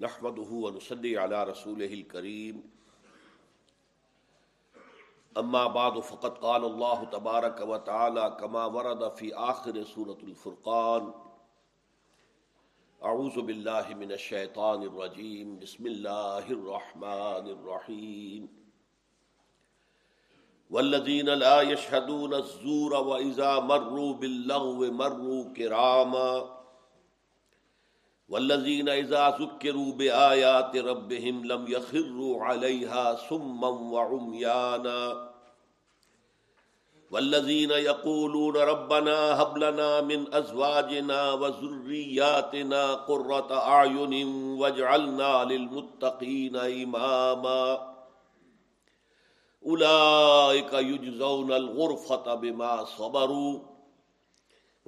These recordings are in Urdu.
نحمده ونصلي على رسوله الكريم. اما بعد، فقد قال الله تبارك وتعالى كما ورد في آخر سورة الفرقان اعوذ بالله من الشيطان الرجيم. بسم الله الرحمن الرحيم. والذين لا يشهدون الزور وإذا مروا باللغو مروا كراما. والذين إذا ذكروا بآيات ربهم لم يخروا عليها سما وعميانا والذين يقولون ربنا هب لنا من أزواجنا وذرياتنا قرة أعين واجعلنا للمتقين إماما أولئك يجزون الغرفة بما صبروا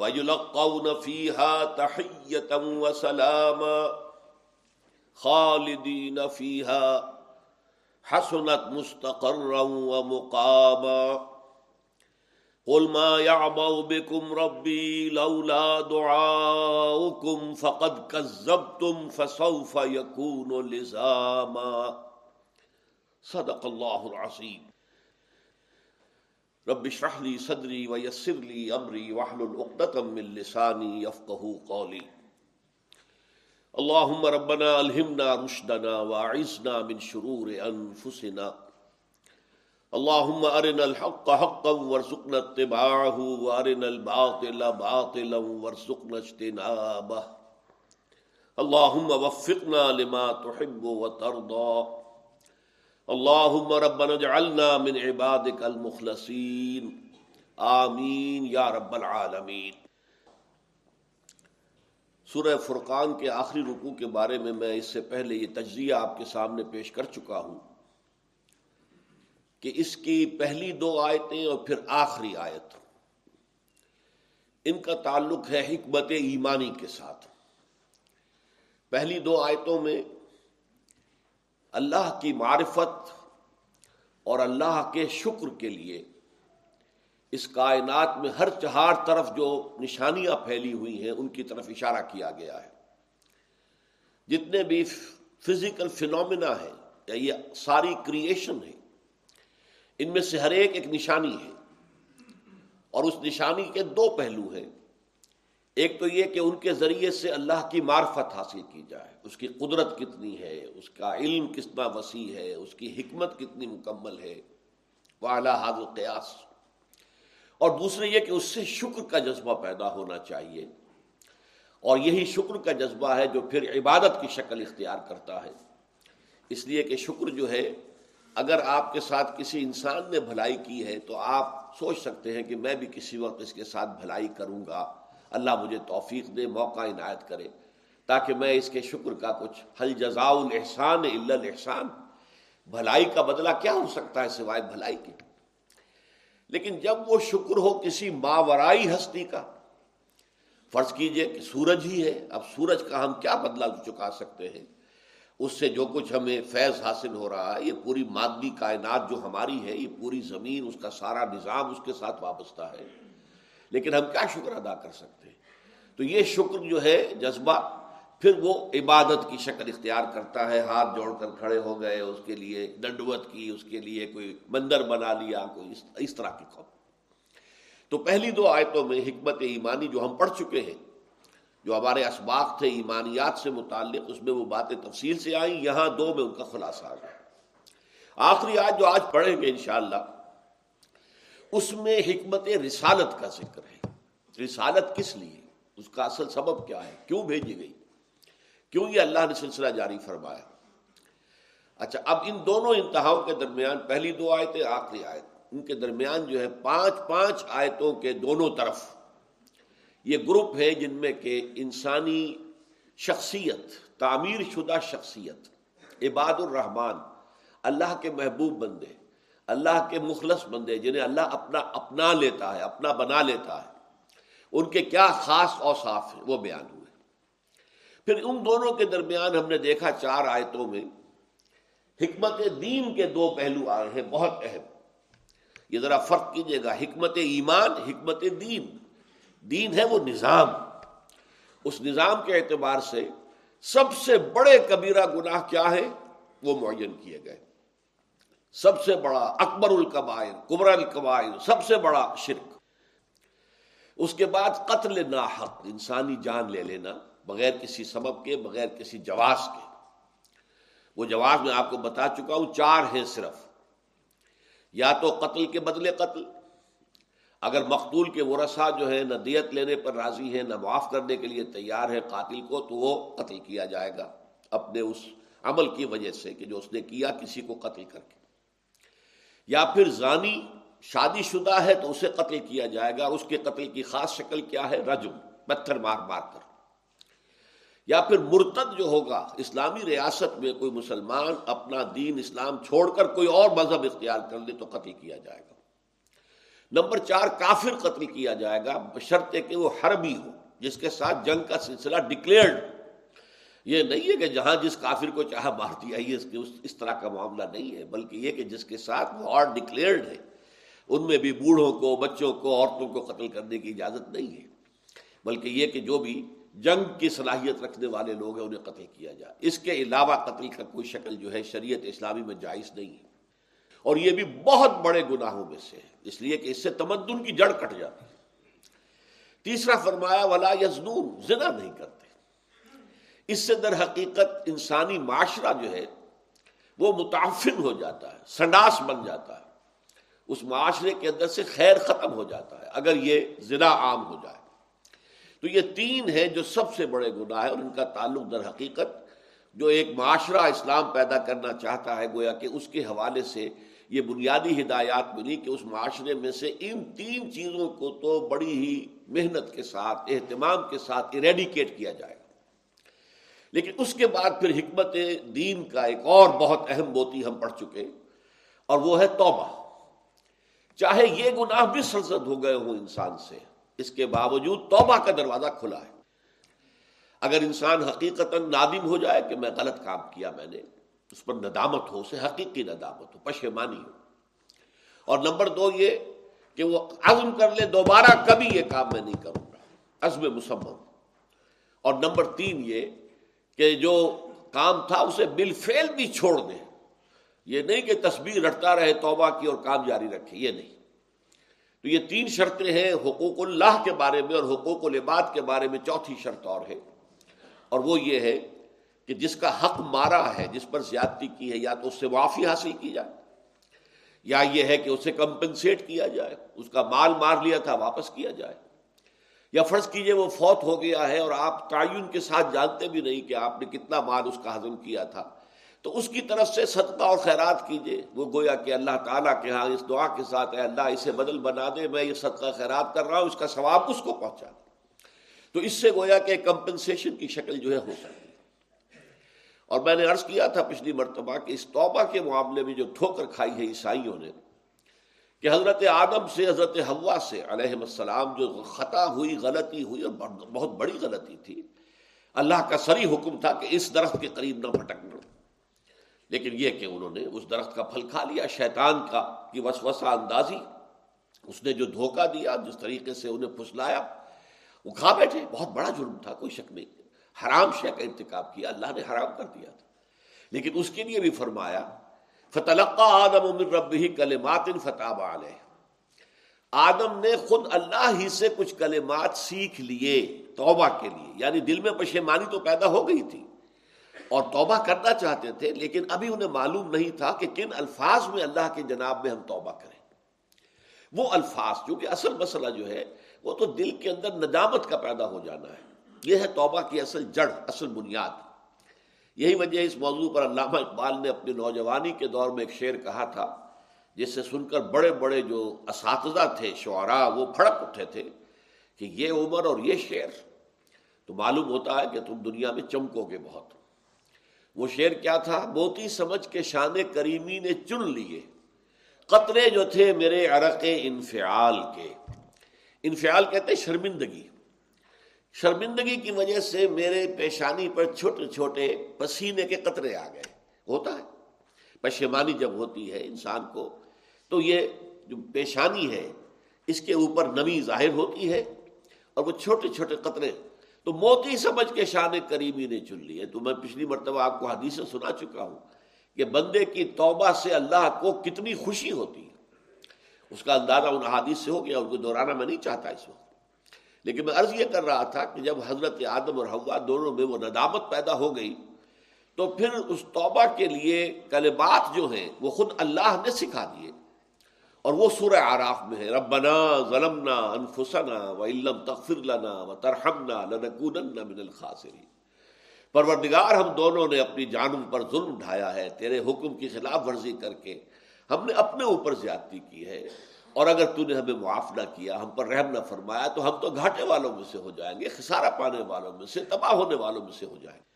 ويلقون فيها تحية وسلاما خالدين فيها حسنت مستقرا ومقاما قل ما يعبأ بكم ربي لولا دعاؤكم فقد كذبتم فسوف يكون لزاما صدق الله العظيم رب اشرح لي صدري ويسر لي امري واحلل عقدة من لساني يفقهوا قولي. اللهم ربنا الهمنا رشدنا واعصنا من شرور انفسنا. اللهم ارنا الحق حقا وارزقنا اتباعه وارنا الباطل باطلا وارزقنا اجتنابه. اللهم وفقنا لما تحب وترضى. اللهم ربنا اجعلنا من عبادك المخلصين آمین یا رب العالمین۔ سورہ فرقان کے آخری رکوع کے بارے میں میں اس سے پہلے یہ تجزیہ آپ کے سامنے پیش کر چکا ہوں کہ اس کی پہلی دو آیتیں اور پھر آخری آیت۔ ان کا تعلق ہے حکمت ایمانی کے ساتھ۔ پہلی دو آیتوں میں اللہ کی معرفت اور اللہ کے شکر کے لیے اس کائنات میں ہر چہار طرف جو نشانیاں پھیلی ہوئی ہیں، ان کی طرف اشارہ کیا گیا ہے۔ جتنے بھی فزیکل فنومنا ہیں، یا یہ ساری کریشن ہے ان میں سے ہر ایک ایک نشانی ہے۔ اور اس نشانی کے دو پہلو ہیں۔ ایک تو یہ کہ ان کے ذریعے سے اللہ کی معرفت حاصل کی جائے۔ اس کی قدرت کتنی ہے، اس کا علم کتنا وسیع ہے، اس کی حکمت کتنی مکمل ہے۔ وہ اعلیٰ حاضر قیاس اور دوسرے یہ کہ اس سے شکر کا جذبہ پیدا ہونا چاہیے۔ اور یہی شکر کا جذبہ ہے جو پھر عبادت کی شکل اختیار کرتا ہے۔ اس لیے کہ شکر جو ہے، اگر آپ کے ساتھ کسی انسان نے بھلائی کی ہے تو آپ سوچ سکتے ہیں کہ میں بھی کسی وقت اس کے ساتھ بھلائی کروں گا۔ اللہ مجھے توفیق دے، موقع عنایت کرے۔ تاکہ میں اس کے شکر کا کچھ حل جزا الحسان الحسان بھلائی کا بدلہ کیا ہو سکتا ہے سوائے بھلائی کے؟ لیکن جب وہ شکر ہو کسی ماورائی ہستی کا، فرض کیجیے کہ سورج ہی ہے، اب سورج کا ہم کیا بدلہ چکا سکتے ہیں؟ اس سے جو کچھ ہمیں فیض حاصل ہو رہا ہے، یہ پوری مادی کائنات جو ہماری ہے، یہ پوری زمین، اس کا سارا نظام اس کے ساتھ وابستہ ہے۔ لیکن ہم کیا شکر ادا کر سکتے ہیں؟ تو یہ شکر جو ہے جذبہ، پھر وہ عبادت کی شکل اختیار کرتا ہے، ہاتھ جوڑ کر کھڑے ہو گئے، اس کے لیے ڈنڈوت کی، اس کے لیے کوئی مندر بنا لیا، کوئی اس طرح کی قوم۔ تو پہلی دو آیتوں میں حکمت ایمانی جو ہم پڑھ چکے ہیں، جو ہمارے اسباق تھے، ایمانیات سے متعلق، اس میں وہ باتیں تفصیل سے آئیں، یہاں دو میں ان کا خلاصہ آ گیا۔ آخری آج جو آج پڑھیں گے انشاءاللہ اس میں حکمت رسالت کا ذکر ہے۔ رسالت کس لیے؟ اس کا اصل سبب کیا ہے؟ کیوں بھیجی گئی؟ کیوں یہ اللہ نے سلسلہ جاری فرمایا؟ اچھا اب ان دونوں انتہاؤں کے درمیان پہلی دو آیتیں، آخری آیت۔ ان کے درمیان جو ہے پانچ پانچ آیتوں کے دونوں طرف یہ گروپ ہے جن میں کہ انسانی شخصیت، تعمیر شدہ شخصیت، عباد الرحمان اللہ کے محبوب بندے اللہ کے مخلص بندے جنہیں اللہ اپنا اپنا لیتا ہے، اپنا بنا لیتا ہے۔ ان کے کیا خاص اوصاف ہیں؟ وہ بیان ہوئے۔ پھر ان دونوں کے درمیان ہم نے دیکھا چار آیتوں میں حکمت دین کے دو پہلو آئے ہیں، بہت اہم۔ یہ ذرا فرق کیجیے گا۔ حکمت ایمان، حکمت دین۔ دین ہے وہ نظام۔ اس نظام کے اعتبار سے سب سے بڑے کبیرہ گناہ کیا ہے وہ معین کیے گئے۔ سب سے بڑا اکبر القبائر قبر القبائر، سب سے بڑا شرک۔ اس کے بعد قتل ناحق، انسانی جان لے لینا، بغیر کسی سبب کے، بغیر کسی جواز کے۔ وہ جواز میں آپ کو بتا چکا ہوں، چار ہیں صرف۔ یا تو قتل کے بدلے قتل، اگر مقتول کے ورثہ جو ہے نہ دیت لینے پر راضی ہے نہ معاف کرنے کے لیے تیار ہے قاتل کو، تو وہ قتل کیا جائے گا۔ اپنے اس عمل کی وجہ سے کہ جو اس نے کیا، کسی کو قتل کر کے۔ یا پھر زانی شادی شدہ ہے تو اسے قتل کیا جائے گا اس کے قتل کی خاص شکل کیا ہے؟ رجم، پتھر مار مار کر۔ یا پھر مرتد جو ہوگا، اسلامی ریاست میں کوئی مسلمان اپنا دین اسلام چھوڑ کر کوئی اور مذہب اختیار کر لے تو قتل کیا جائے گا۔ نمبر چار، کافر قتل کیا جائے گا شرط کہ وہ حربی ہو، جس کے ساتھ جنگ کا سلسلہ ڈکلیئرڈ یہ نہیں ہے کہ جہاں جس کافر کو چاہا مار دیا، یہ اس اس طرح کا معاملہ نہیں ہے، بلکہ یہ کہ جس کے ساتھ وہ ڈکلیئرڈ ہے، ان میں بھی بوڑھوں کو، بچوں کو، عورتوں کو قتل کرنے کی اجازت نہیں ہے، بلکہ یہ کہ جو بھی جنگ کی صلاحیت رکھنے والے لوگ ہیں، انہیں قتل کیا جائے۔ اس کے علاوہ قتل کا کوئی شکل جو ہے شریعت اسلامی میں جائز نہیں ہے۔ اور یہ بھی بہت بڑے گناہوں میں سے ہے، اس لیے کہ اس سے تمدن کی جڑ کٹ جاتی ہے۔ تیسرا فرمایا، ولا یزنون زنا نہیں کرتے۔ اس سے در حقیقت انسانی معاشرہ جو ہے، وہ متعفن ہو جاتا ہے سنڈاس بن جاتا ہے۔ اس معاشرے کے اندر سے خیر ختم ہو جاتا ہے، اگر یہ زنا عام ہو جائے۔ تو یہ تین ہیں جو سب سے بڑے گناہ ہیں، اور ان کا تعلق در حقیقت جو ایک معاشرہ اسلام پیدا کرنا چاہتا ہے، گویا کہ اس کے حوالے سے یہ بنیادی ہدایات ملی کہ اس معاشرے میں سے ان تین چیزوں کو تو بڑی ہی محنت کے ساتھ، اہتمام کے ساتھ اریڈیکیٹ کیا جائے۔ لیکن اس کے بعد پھر حکمت دین کا ایک اور بہت اہم موتی ہم پڑھ چکے اور وہ ہے توبہ۔ چاہے یہ گناہ بھی سرزد ہو گئے ہوں انسان سے، اس کے باوجود توبہ کا دروازہ کھلا ہے۔ اگر انسان حقیقت نادم ہو جائے کہ میں غلط کام کیا میں نے، اس پر ندامت ہو، اسے حقیقی ندامت ہو، پشیمانی ہو۔ اور نمبر دو یہ کہ وہ عزم کر لے، دوبارہ کبھی یہ کام میں نہیں کروں گا، عزم مسمم۔ اور نمبر تین یہ کہ جو کام تھا اسے بل فیل بھی چھوڑ دے۔ یہ نہیں کہ تصویر رٹتا رہے، توبہ کی اور کام جاری رکھے، یہ نہیں۔ تو یہ تین شرطیں ہیں حقوق اللہ کے بارے میں اور حقوق العباد کے بارے میں چوتھی شرط اور ہے۔ اور وہ یہ ہے کہ جس کا حق مارا ہے، جس پر زیادتی کی ہے، یا تو اس سے معافی حاصل کی جائے، یا یہ ہے کہ اسے کمپنسیٹ کیا جائے، اس کا مال مار لیا تھا، واپس کیا جائے۔ یا فرض کیجیے وہ فوت ہو گیا ہے اور آپ تعین کے ساتھ جانتے بھی نہیں کہ آپ نے کتنا مال اس کا ہضم کیا تھا، تو اس کی طرف سے صدقہ اور خیرات کیجیے۔ وہ گویا کہ اللہ تعالیٰ کے ہاں اس دعا کے ساتھ اے اللہ اسے بدل بنا دے، میں یہ صدقہ خیرات کر رہا ہوں، اس کا ثواب اس کو پہنچا دے۔ تو اس سے گویا کہ کمپنسیشن کی شکل جو ہے ہو سکتی اور میں نے عرض کیا تھا پچھلی مرتبہ کہ اس توبہ کے معاملے میں جو ٹھوکر کھائی ہے عیسائیوں نے کہ حضرت آدم سے حضرت ہوا سے علیہ السلام جو خطا ہوئی، غلطی ہوئی اور بہت بڑی غلطی تھی، اللہ کا سری حکم تھا کہ اس درخت کے قریب نہ بھٹکنا لیکن یہ کہ انہوں نے اس درخت کا پھل کھا لیا، شیطان کا کی وسوسہ اندازی، اس نے جو دھوکہ دیا، جس طریقے سے انہیں پھسلایا، وہ کھا بیٹھے۔ بہت بڑا جرم تھا، کوئی شک نہیں۔ حرام شے کا انتخاب کیا، اللہ نے حرام کر دیا تھا۔ لیکن اس کے لیے بھی فرمایا فتلقا آدم من رب ہی کلمات فتح علیہ آدم نے خود اللہ ہی سے کچھ کلمات سیکھ لیے توبہ کے لیے یعنی دل میں پشیمانی تو پیدا ہو گئی تھی اور توبہ کرنا چاہتے تھے، لیکن ابھی انہیں معلوم نہیں تھا کہ کن الفاظ میں اللہ کے جناب میں ہم توبہ کریں۔ وہ الفاظ، کیونکہ اصل مسئلہ جو ہے، وہ تو دل کے اندر ندامت کا پیدا ہو جانا ہے۔ یہ ہے توبہ کی اصل جڑ، اصل بنیاد۔ یہی وجہ اس موضوع پر علامہ اقبال نے اپنی نوجوانی کے دور میں ایک شعر کہا تھا، جس سے سن کر بڑے بڑے جو اساتذہ تھے شعراء وہ پھڑک اٹھے تھے کہ یہ عمر اور یہ شعر، تو معلوم ہوتا ہے کہ تم دنیا میں چمکو گے بہت۔ وہ شعر کیا تھا؟ موتی سمجھ کے شان کریمی نے چن لیے، قطرے جو تھے میرے عرق انفعال کے۔ انفعال کہتے شرمندگی۔ شرمندگی کی وجہ سے میرے پیشانی پر چھوٹے چھوٹے پسینے کے قطرے آ گئے۔ ہوتا ہے۔ پشیمانی جب ہوتی ہے انسان کو، تو یہ جو پیشانی ہے، اس کے اوپر نمی ظاہر ہوتی ہے اور وہ چھوٹے چھوٹے قطرے تو موتی سمجھ کے شان کریمی نے چن لی ہے تو میں پچھلی مرتبہ آپ کو حدیث سے سنا چکا ہوں کہ بندے کی توبہ سے اللہ کو کتنی خوشی ہوتی ہے۔ اس کا اندازہ ان حادث سے ہو گیا، ان کو دہرانا میں نہیں چاہتا اس وقت۔ لیکن میں عرض یہ کر رہا تھا کہ جب حضرت آدم اور ہوا دونوں میں وہ ندامت پیدا ہو گئی، تو پھر اس توبہ کے لیے کلمات جو ہیں وہ خود اللہ نے سکھا دیے۔ اور وہ سورہ آراف میں ہے، ربنا ظلمنا انفسنا و علم تغفر لنا و ترحمنا لنکونن من الخاسرین۔ پروردگار ہم دونوں نے اپنی جانوں پر ظلم ڈھایا ہے، تیرے حکم کی خلاف ورزی کر کے ہم نے اپنے اوپر زیادتی کی ہے۔ اور اگر تو نے ہمیں معاف نہ کیا، ہم پر رحم نہ فرمایا، تو ہم تو گھاٹے والوں میں سے ہو جائیں گے، خسارہ پانے والوں میں سے، تباہ ہونے والوں میں سے ہو جائیں گے۔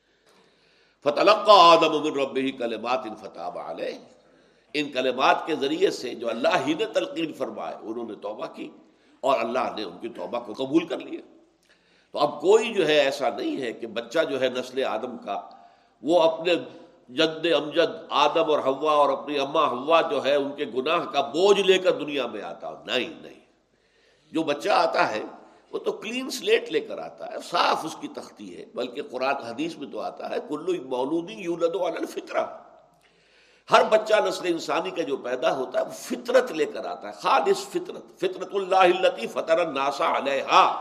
فتح آدم من ربی کلمات ان فتح علیہ ان کلمات کے ذریعے سے جو اللہ ہی نے تلقین فرمائے، انہوں نے توبہ کی اور اللہ نے ان کی توبہ کو قبول کر لیا۔ تو اب کوئی جو ہے ایسا نہیں ہے کہ بچہ جو ہے نسل آدم کا، وہ اپنے جد امجد، آدم اور ہوا اور اپنی اما ہوا جو ہے، ان کے گناہ کا بوجھ لے کر دنیا میں آتا نہیں نہیں۔ جو بچہ آتا ہے، وہ تو کلین سلیٹ لے کر آتا ہے، صاف اس کی تختی ہے۔ بلکہ قرآن حدیث میں تو آتا ہے، کلو مولودی یولد الفطرہ۔ ہر بچہ نسل انسانی کا جو پیدا ہوتا ہے، وہ فطرت لے کر آتا ہے، خالص فطرت۔ فطرت اللہ فطر الناسا علیہ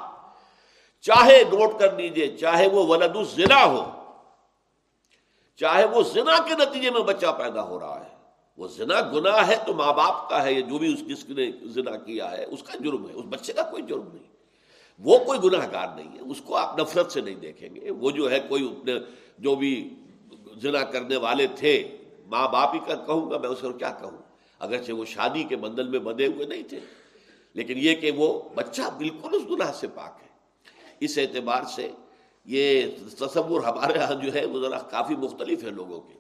چاہے نوٹ کر لیجیے، چاہے وہ ولد الزنا ہو چاہے وہ زنا کے نتیجے میں بچہ پیدا ہو رہا ہے۔ وہ زنا گناہ ہے تو ماں باپ کا ہے، جو بھی اس جس نے زنا کیا ہے، اس کا جرم ہے، اس بچے کا کوئی جرم نہیں۔ وہ کوئی گناہ گار نہیں ہے، اس کو آپ نفرت سے نہیں دیکھیں گے۔ وہ جو ہے کوئی اپنے جو بھی زنا کرنے والے تھے، ماں باپ ہی کا کہوں گا، میں اسے کیا کہوں؟ اگرچہ وہ شادی کے بندل میں بندے ہوئے نہیں تھے، لیکن یہ کہ وہ بچہ بالکل اس گناہ سے پاک ہے۔ اس اعتبار سے یہ تصور ہمارے ہاں جو ہے وہ ذرا کافی مختلف ہے لوگوں کے۔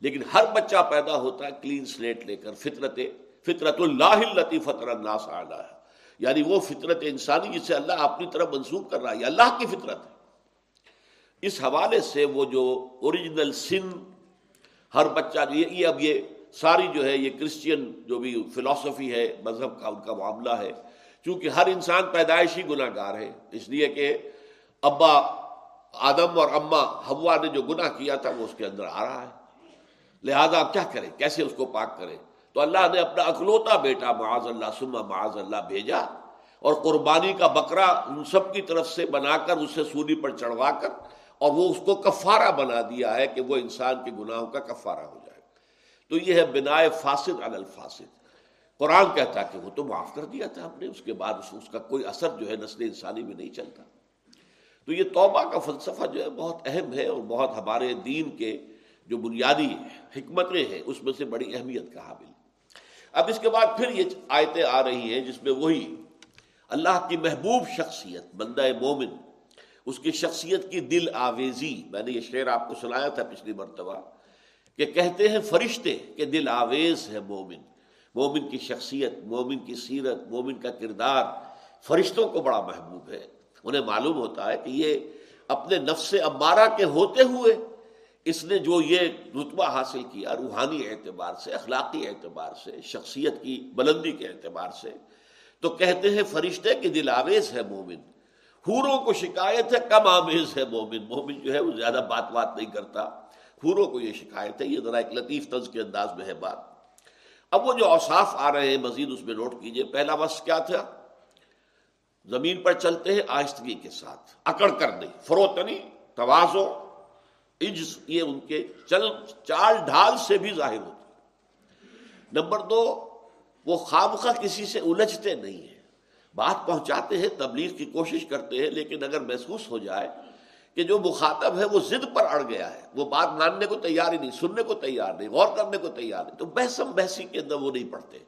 لیکن ہر بچہ پیدا ہوتا ہے کلین سلیٹ لے کر، فطرت فطرت اللہ فطر الناس ہے یعنی وہ فطرت انسانی جسے اللہ اپنی طرف منسوخ کر رہا ہے، یہ اللہ کی فطرت ہے۔ اس حوالے سے وہ جو اوریجنل سن، ہر بچہ جو یہ اب یہ ساری جو ہے، یہ کرسچین جو بھی فلاسفی ہے، مذہب کا ان کا معاملہ ہے۔ چونکہ ہر انسان پیدائشی گناہ گار ہے، اس لیے کہ ابا آدم اور اما ہوا نے جو گناہ کیا تھا وہ اس کے اندر آ رہا ہے۔ لہذا آپ کیا کریں؟ کیسے اس کو پاک کریں؟ تو اللہ نے اپنا اکلوتا بیٹا معاذ اللہ سما معاذ اللہ بھیجا اور قربانی کا بکرا ان سب کی طرف سے بنا کر اسے سولی پر چڑھوا کر اور وہ اس کو کفارہ بنا دیا ہے کہ وہ انسان کے گناہوں کا کفارہ ہو جائے۔ تو یہ ہے بنا فاسد الفاسد۔ قرآن کہتا کہ وہ تو معاف کر دیا تھا ہم نے، اس کے بعد اس کا کوئی اثر جو ہے نسل انسانی میں نہیں چلتا۔ تو یہ توبہ کا فلسفہ جو ہے بہت اہم ہے اور بہت ہمارے دین کے جو بنیادی حکمتیں ہیں، اس میں سے بڑی اہمیت کا حامل۔ اب اس کے بعد پھر یہ آیتیں آ رہی ہیں جس میں وہی اللہ کی محبوب شخصیت، بندہ مومن، اس کی شخصیت کی دل آویزی۔ میں نے یہ شعر آپ کو سنایا تھا پچھلی مرتبہ کہ کہتے ہیں فرشتے کہ دل آویز ہے مومن۔ مومن کی شخصیت، مومن کی سیرت، مومن کا کردار فرشتوں کو بڑا محبوب ہے۔ انہیں معلوم ہوتا ہے کہ یہ اپنے نفس امارہ کے ہوتے ہوئے اس نے جو یہ رتبہ حاصل کیا روحانی اعتبار سے، اخلاقی اعتبار سے، شخصیت کی بلندی کے اعتبار سے، تو کہتے ہیں فرشتے کہ دل آویز ہے مومن ہوروں کو شکایت ہے، کم آمیز ہے مومن مومن جو ہے وہ زیادہ بات بات نہیں کرتا ہوروں کو یہ شکایت ہے، یہ ذرا ایک لطیف طنز کے انداز میں ہے بات۔ اب وہ جو اوصاف آ رہے ہیں، مزید اس میں نوٹ کیجیے، پہلا وقت کیا تھا؟ زمین پر چلتے ہیں آہستگی کے ساتھ، اکڑ کر نہیں فروتنی یعنی توازو۔ عجز یہ ان کے چل، چال ڈھال سے بھی ظاہر ہوتی نمبر دو، وہ خامخواہ کسی سے الجھتے نہیں ہیں۔ بات پہنچاتے ہیں، تبلیغ کی کوشش کرتے ہیں، لیکن اگر محسوس ہو جائے کہ جو مخاطب ہے وہ ضد پر اڑ گیا ہے، وہ بات ماننے کو تیار ہی نہیں، سننے کو تیار نہیں، غور کرنے کو تیار نہیں، تو بحثم بحثی کے اندر وہ نہیں پڑھتے۔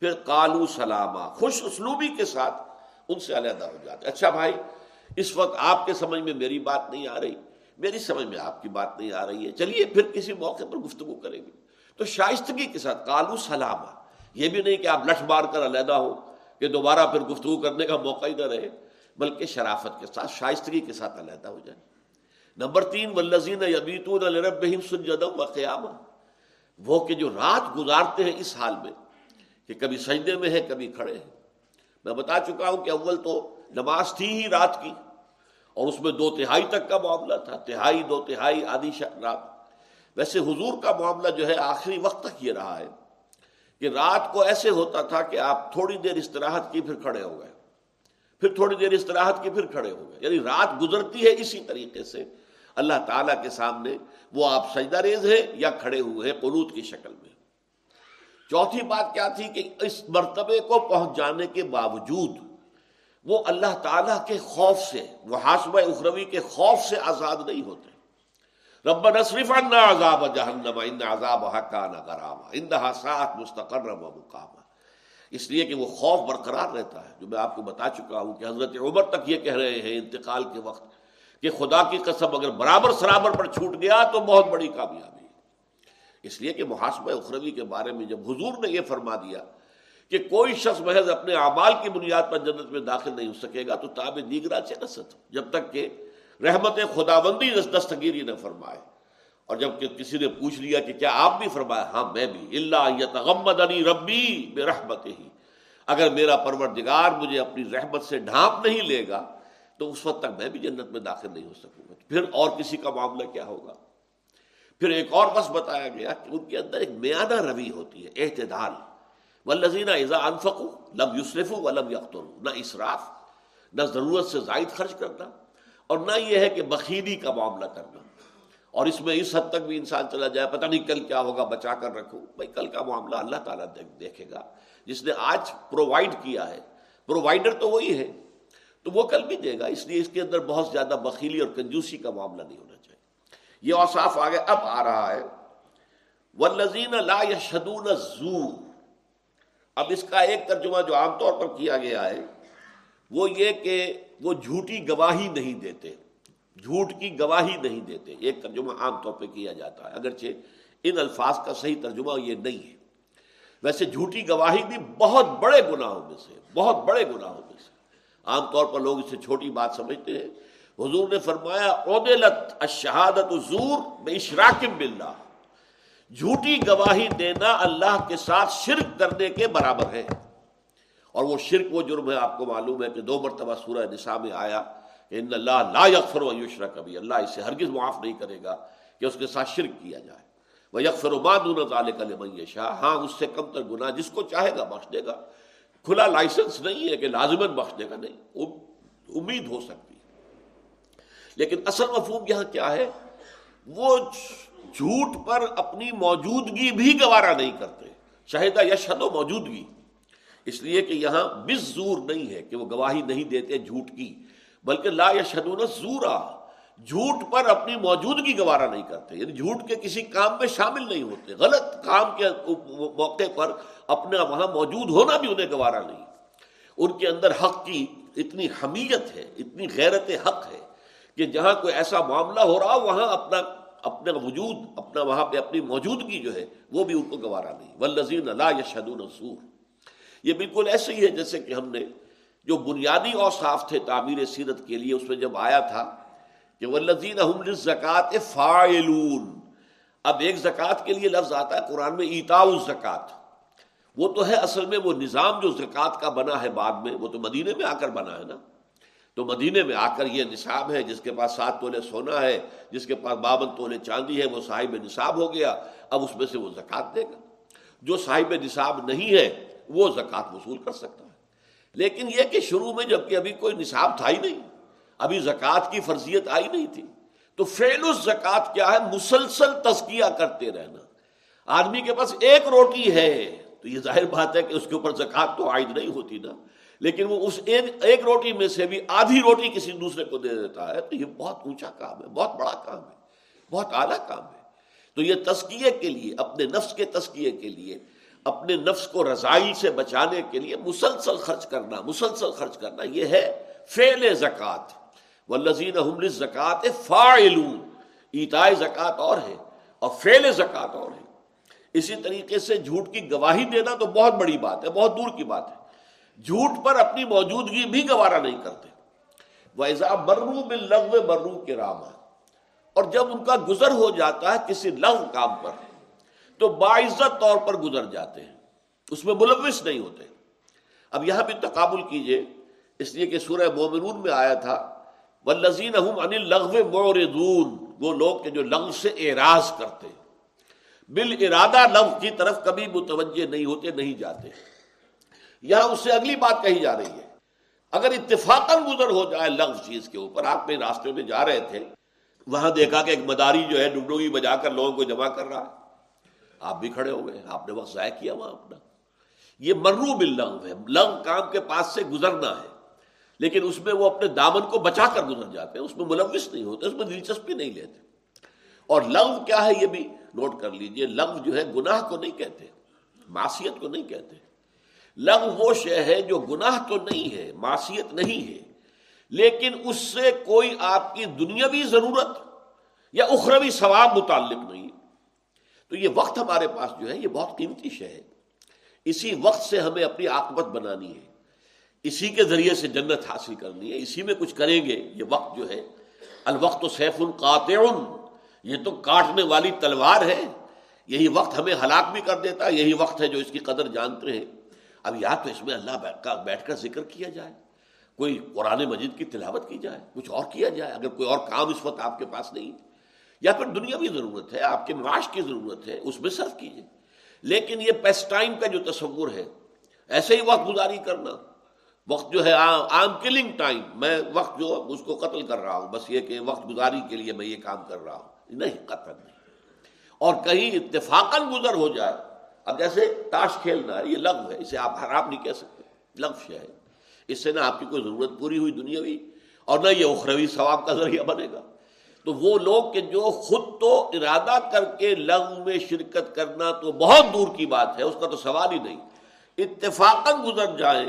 پھر کالو سلامہ خوش اسلوبی کے ساتھ ان سے علیحدہ ہو جاتے اچھا بھائی، اس وقت آپ کے سمجھ میں میری بات نہیں آ رہی۔ میری سمجھ میں آپ کی بات نہیں آ رہی ہے۔ چلیے پھر کسی موقع پر گفتگو کریں گے۔ تو شائستگی کے ساتھ کالو سلامہ۔ یہ بھی نہیں کہ آپ لٹھ مار کر علیحدہ ہو کہ دوبارہ پھر گفتگو کرنے کا موقع ہی نہ رہے، بلکہ شرافت کے ساتھ، شائستگی کے ساتھ علیحدہ ہو جائے نمبر تین ولزین یبیتون الربہم سجدم و قیام وہ کہ جو رات گزارتے ہیں اس حال میں کہ کبھی سجدے میں ہے کبھی کھڑے ہیں۔ میں بتا چکا ہوں کہ اول تو نماز تھی ہی رات کی اور اس میں دو تہائی تک کا معاملہ تھا، تہائی، دو تہائی، آدھی رات۔ ویسے حضور کا معاملہ جو ہے آخری وقت تک یہ رہا ہے کہ رات کو ایسے ہوتا تھا کہ آپ تھوڑی دیر استراحت کی پھر کھڑے ہو گئے۔ پھر تھوڑی دیر استراحت کی پھر کھڑے ہو گئے۔ یعنی رات گزرتی ہے اسی طریقے سے۔ اللہ تعالیٰ کے سامنے وہ آپ سجدہ ریز ہے یا کھڑے ہوئے ہیں قنوت کی شکل میں۔ چوتھی بات کیا تھی کہ اس مرتبے کو پہنچ جانے کے باوجود وہ اللہ تعالیٰ کے خوف سے وہ اخروی کے خوف سے آزاد نہیں ہوتے۔ رب نصرف عذاب جہنم، ان عذاب حقان غرام اندہا سات مستقر و مقام اس لیے کہ وہ خوف برقرار رہتا ہے۔ جو میں آپ کو بتا چکا ہوں کہ حضرت عمر تک یہ کہہ رہے ہیں انتقال کے وقت کہ خدا کی قسم اگر برابر سرابر پر چھوٹ گیا تو بہت بڑی کامیابی۔ اس لیے کہ محاسبہ اخروی کے بارے میں جب حضور نے یہ فرما دیا کہ کوئی شخص محض اپنے اعمال کی بنیاد پر جنت میں داخل نہیں ہو سکے گا تو تاب دیگرا سے نست جب تک کہ رحمت خدا بندی دستگیری نہ فرمائے۔ اور جبکہ کسی نے پوچھ لیا کہ کیا آپ بھی فرمایا ہاں میں بھی۔ اللہ تغمد علی ربی بے رحمت ہی اگر میرا پروردگار مجھے اپنی رحمت سے ڈھانپ نہیں لے گا، تو اس وقت تک میں بھی جنت میں داخل نہیں ہو سکوں گا۔ پھر اور کسی کا معاملہ کیا ہوگا؟ پھر ایک اور بس بتایا گیا کہ ان کے اندر ایک میانہ روی ہوتی ہے احتدال و لذینہ ایزا انفق لم یوسرف و لم یختر نہ اسراف، نہ ضرورت سے زائد خرچ کرنا اور نہ یہ ہے کہ بخیلی کا معاملہ کرنا۔ اور اس میں اس حد تک بھی انسان چلا جائے، پتہ نہیں کل کیا ہوگا، بچا کر رکھو۔ بھائی، کل کا معاملہ اللہ تعالیٰ دیکھے گا۔ جس نے آج پرووائڈ کیا ہے پرووائڈر تو وہی ہے۔ تو وہ کل بھی دے گا، اس لیے اس کے اندر بہت زیادہ بخیلی اور کنجوسی کا معاملہ نہیں ہونا چاہیے یہ اوصاف آگے اب آ رہا ہے۔ ولزین لا یشدون زور اب اس کا ایک ترجمہ جو عام طور پر کیا گیا ہے، وہ یہ کہ وہ جھوٹی گواہی نہیں دیتے۔ جھوٹ کی گواہی نہیں دیتے۔ ایک ترجمہ عام طور پہ کیا جاتا ہے۔ اگرچہ ان الفاظ کا صحیح ترجمہ یہ نہیں ہے۔ ویسے جھوٹی گواہی بھی بہت بڑے گناہوں میں سے بہت بڑے گناہوں میں سے۔ عام طور پر لوگ اسے چھوٹی بات سمجھتے ہیں۔ حضور نے فرمایا، عدلت الشہادت زور بے اشراکم باللہ جھوٹی گواہی دینا اللہ کے ساتھ شرک کرنے کے برابر ہے۔ اور وہ شرک وہ جرم ہے، آپ کو معلوم ہے کہ دو مرتبہ سورہ نساء میں آیا ان اللہ لا یکفر و یشرا کبھی اللہ اسے ہرگز معاف نہیں کرے گا کہ اس کے ساتھ شرک کیا جائے۔ وہ یکفر و ظال شاہ ہاں اس سے کم تر گناہ جس کو چاہے گا بخش دے گا۔ کھلا لائسنس نہیں ہے کہ لازمت بخش دے گا، نہیں امید ہو سکتی لیکن اصل مفہوم یہاں کیا ہے؟ وہ جھوٹ پر اپنی موجودگی بھی گوارا نہیں کرتے۔ شاہدہ یشد و موجودگی۔ اس لیے کہ یہاں بس زور نہیں ہے کہ وہ گواہی نہیں دیتے جھوٹ کی، بلکہ لا یشدون زورا جھوٹ پر اپنی موجودگی گوارا نہیں کرتے۔ یعنی جھوٹ کے کسی کام میں شامل نہیں ہوتے۔ غلط کام کے موقع پر اپنا وہاں موجود ہونا بھی انہیں گوارا نہیں۔ ان کے اندر حق کی اتنی حمیت ہے، اتنی غیرت حق ہے۔ کہ جہاں کوئی ایسا معاملہ ہو رہا، وہاں اپنا اپنا وجود، اپنا وہاں پہ اپنی موجودگی جو ہے، وہ بھی ان کو گوارا نہیں۔ ولزین اللہ یشدون سور یہ بالکل ایسے ہی ہے جیسے کہ ہم نے جو بنیادی اوصاف تھے تعمیر سیرت کے لیے، اس میں جب آیا تھا کہ وہ زکات فائلون اب ایک زکوٰۃ کے لیے لفظ آتا ہے، قرآن میں ایتا زکات وہ تو ہے اصل میں وہ نظام جو زکوٰۃ کا بنا ہے بعد میں، وہ تو مدینے میں آ کر بنا ہے نا۔ تو مدینے میں آ کر یہ نصاب ہے، جس کے پاس سات تولے سونا ہے، جس کے پاس بابن تولے چاندی ہے، وہ صاحب نصاب ہو گیا۔ اب اس میں سے وہ زکوٰۃ دے گا۔ جو صاحب نصاب نہیں ہے، وہ زکوٰۃ وصول کر سکتا ہے۔ لیکن یہ کہ شروع میں جبکہ ابھی کوئی نصاب تھا ہی نہیں، ابھی زکوٰۃ کی فرضیت آئی نہیں تھی۔ تو فیل زکوٰۃ کیا ہے؟ مسلسل تزکیہ کرتے رہنا۔ آدمی کے پاس ایک روٹی ہے، تو یہ ظاہر بات ہے کہ اس کے اوپر زکوٰۃ تو عائد نہیں ہوتی نا۔ لیکن وہ اس ایک روٹی میں سے بھی آدھی روٹی کسی دوسرے کو دے دیتا ہے، تو یہ بہت اونچا کام ہے، بہت بڑا کام ہے، بہت اعلیٰ کام ہے۔ تو یہ تسکیے کے لیے، اپنے نفس کے تسکیے کے لیے، اپنے نفس کو رضائی سے بچانے کے لیے مسلسل خرچ کرنا، مسلسل خرچ کرنا، یہ ہے فیل زکات و لذین زکات فائلون ایتائے زکات اور ہے اور فیل زکات اور ہے۔ اسی طریقے سے جھوٹ کی گواہی دینا تو بہت بڑی بات ہے، بہت دور کی بات ہے۔ جھوٹ پر اپنی موجودگی بھی گوارا نہیں کرتے۔ ویزا برو بل لغو برو کے رام اور جب ان کا گزر ہو جاتا ہے کسی لغ کام پر، تو باعزت طور پر گزر جاتے ہیں۔ اس میں ملوث نہیں ہوتے۔ اب یہاں بھی تقابل کیجیے۔ اس لیے کہ سورہ مومنون میں آیا تھا و لذین لغو موردون وہ لوگ کے جو لغو سے اعراض کرتے۔ بال ارادہ لغو کی طرف کبھی متوجہ نہیں ہوتے، نہیں جاتے۔ یہاں اس سے اگلی بات کہی جا رہی ہے۔ اگر اتفاق گزر ہو جائے لفظ چیز کے اوپر، آپ میں راستے میں جا رہے تھے، وہاں دیکھا کہ ایک مداری جو ہے ڈگڈوگی بجا کر لوگوں کو جمع کر رہا ہے۔ آپ بھی کھڑے ہو گئے، آپ نے وقت ضائع کیا وہاں اپنا۔ یہ مرو بل لنگ ہے لنگ کام کے پاس سے گزرنا ہے۔ لیکن اس میں وہ اپنے دامن کو بچا کر گزر جاتے ہیں، اس میں ملوث نہیں ہوتے، اس میں دلچسپی نہیں لیتے۔ اور لنگ کیا ہے یہ بھی نوٹ کر لیجیے لنگ جو ہے گناہ کو نہیں کہتے، معصیت کو نہیں کہتے۔ لغ وہ شے ہے جو گناہ تو نہیں ہے، معصیت نہیں ہے، لیکن اس سے کوئی آپ کی دنیاوی ضرورت یا اخروی ثواب متعلق نہیں۔ تو یہ وقت ہمارے پاس جو ہے، یہ بہت قیمتی شے ہے۔ اسی وقت سے ہمیں اپنی آکبت بنانی ہے۔ اسی کے ذریعے سے جنت حاصل کرنی ہے۔ اسی میں کچھ کریں گے۔ یہ وقت جو ہے، الوقت سیف القاطع یہ تو کاٹنے والی تلوار ہے۔ یہی وقت ہمیں ہلاک بھی کر دیتا ہے، یہی وقت ہے جو اس کی قدر جانتے ہیں۔ اب یا تو اس میں اللہ کا بیٹھ کر ذکر کیا جائے، کوئی قرآن مجید کی تلاوت کی جائے، کچھ اور کیا جائے، اگر کوئی اور کام اس وقت آپ کے پاس نہیں، یا پھر دنیا بھی ضرورت ہے، آپ کے معاش کی ضرورت ہے، اس میں صرف کیجیے لیکن یہ پیس ٹائم کا جو تصور ہے، ایسے ہی وقت گزاری کرنا۔ وقت جو ہے آم کلنگ ٹائم۔ میں وقت جو اس کو قتل کر رہا ہوں۔ بس یہ کہ وقت گزاری کے لیے میں یہ کام کر رہا ہوں۔ نہیں، قتل نہیں۔ اور کہیں اتفاقاً گزر ہو جائے اب جیسے تاش کھیلنا ہے، یہ لغو ہے، اسے آپ حرام نہیں کہہ سکتے۔ لفظ ہے۔ اس سے نہ آپ کی کوئی ضرورت پوری ہوئی دنیا اور نہ یہ اخروی ثواب کا ذریعہ بنے گا۔ تو وہ لوگ کہ جو خود تو ارادہ کر کے لغو میں شرکت کرنا تو بہت دور کی بات ہے، اس کا تو سوال ہی نہیں۔ اتفاق گزر جائے۔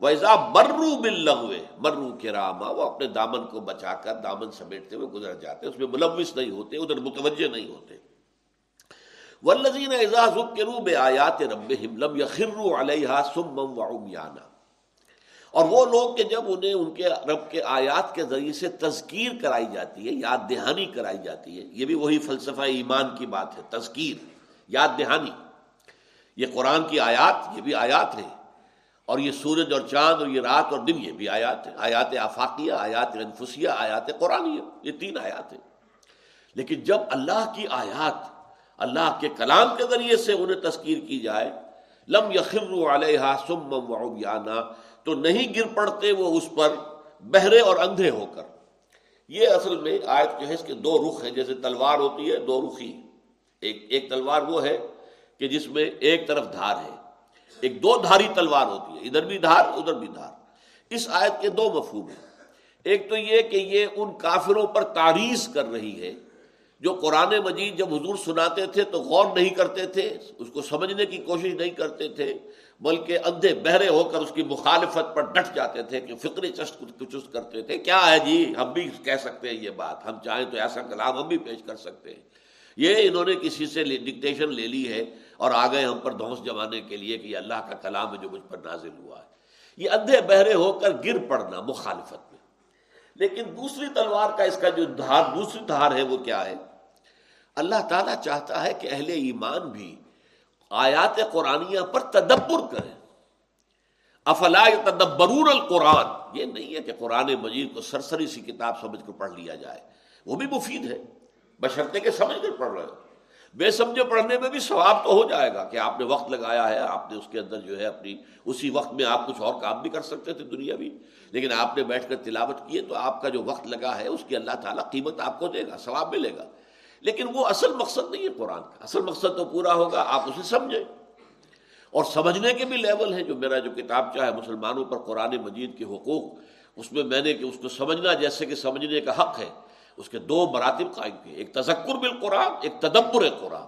ویزا مرو بل لغوے مرو کے راما وہ اپنے دامن کو بچا کر دامن سمیٹتے ہوئے گزر جاتے اس میں ملوث نہیں ہوتے، ادھر متوجہ نہیں ہوتے۔ ولزین اعزاز روب آیات رب لم یخرو علیہ سم وعمیانا اور وہ لوگ کہ جب انہیں ان کے رب کے آیات کے ذریعے سے تذکیر کرائی جاتی ہے، یاد دہانی کرائی جاتی ہے، یہ بھی وہی فلسفہ ایمان کی بات ہے، تذکیر، یاد دہانی۔ یہ قرآن کی آیات، یہ بھی آیات ہیں۔ اور یہ سورج اور چاند اور یہ رات اور دن، یہ بھی آیات ہیں۔ آیات آفاقیہ، آیات انفسیہ آیات قرآن یہ تین آیات ہیں۔ لیکن جب اللہ کی آیات اللہ کے کلام کے ذریعے سے انہیں تذکیر کی جائے۔ لم یخر علیہ سم وعیانا تو نہیں گر پڑتے وہ اس پر بہرے اور اندھے ہو کر۔ یہ اصل میں آیت جو ہے، اس کے دو رخ ہیں۔ جیسے تلوار ہوتی ہے، دو رخی۔ ایک ایک تلوار وہ ہے کہ جس میں ایک طرف دھار ہے۔ ایک دو دھاری تلوار ہوتی ہے۔ ادھر بھی دھار، ادھر بھی دھار۔ اس آیت کے دو مفہوم ہیں۔ ایک تو یہ کہ یہ ان کافروں پر تاریخ کر رہی ہے۔ جو قرآن مجید جب حضور سناتے تھے تو غور نہیں کرتے تھے، اس کو سمجھنے کی کوشش نہیں کرتے تھے، بلکہ اندھے بہرے ہو کر اس کی مخالفت پر ڈٹ جاتے تھے کہ فکری چست چست کرتے تھے۔ کیا ہے جی؟ ہم بھی کہہ سکتے ہیں یہ بات۔ ہم چاہیں تو ایسا کلام ہم بھی پیش کر سکتے ہیں۔ یہ انہوں نے کسی سے ڈکٹیشن لے لی ہے اور آ گئے ہم پر دھوس جمانے کے لیے کہ یہ اللہ کا کلام ہے جو مجھ پر نازل ہوا ہے۔ یہ اندھے بہرے ہو کر گر پڑنا مخالفت میں۔ لیکن دوسری تلوار کا اس کا جو دھار دوسری دھار ہے وہ کیا ہے؟ اللہ تعالیٰ چاہتا ہے کہ اہل ایمان بھی آیات قرآنیہ پر تدبر کریں۔ افلا تدبرون القرآن؟ یہ نہیں ہے کہ قرآن مجید کو سرسری سی کتاب سمجھ کر پڑھ لیا جائے۔ وہ بھی مفید ہے۔ بشرطے کے سمجھ کر پڑھ رہے ہو۔ بے سمجھے پڑھنے میں بھی ثواب تو ہو جائے گا کہ آپ نے وقت لگایا ہے، آپ نے اس کے اندر جو ہے اپنی، اسی وقت میں آپ کچھ اور کام بھی کر سکتے تھے دنیا بھی۔ لیکن آپ نے بیٹھ کر تلاوت کیے تو آپ کا جو وقت لگا ہے، اس کی اللہ تعالیٰ قیمت آپ کو دے گا، ثواب ملے گا۔ لیکن وہ اصل مقصد نہیں ہے قرآن کا۔ اصل مقصد تو پورا ہوگا، آپ اسے سمجھیں۔ اور سمجھنے کے بھی لیول ہیں جو میرا جو کتاب چاہے مسلمانوں پر قرآن مجید کے حقوق، اس میں میں نے کہ اس کو سمجھنا جیسے کہ سمجھنے کا حق ہے۔ اس کے دو مراتب قائم کیے۔ ایک تذکر بالقرآن، ایک تدبر قرآن۔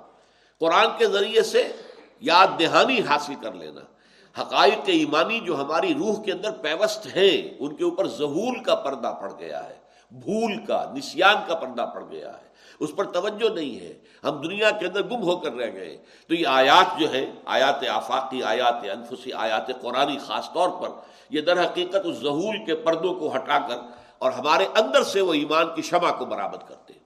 قرآن کے ذریعے سے یاد دہانی حاصل کر لینا۔ حقائق ایمانی جو ہماری روح کے اندر پیوست ہیں، ان کے اوپر ظہول کا پردہ پڑ گیا ہے، بھول کا، نسیان کا پردہ پڑ گیا ہے۔ اس پر توجہ نہیں ہے۔ ہم دنیا کے اندر گم ہو کر رہ گئے۔ تو یہ آیات جو ہے آیات آفاقی، آیات انفسی، آیات قرآن خاص طور پر یہ در حقیقت اس ظہول کے پردوں کو ہٹا کر اور ہمارے اندر سے وہ ایمان کی شمع کو برآمد کرتے ہیں۔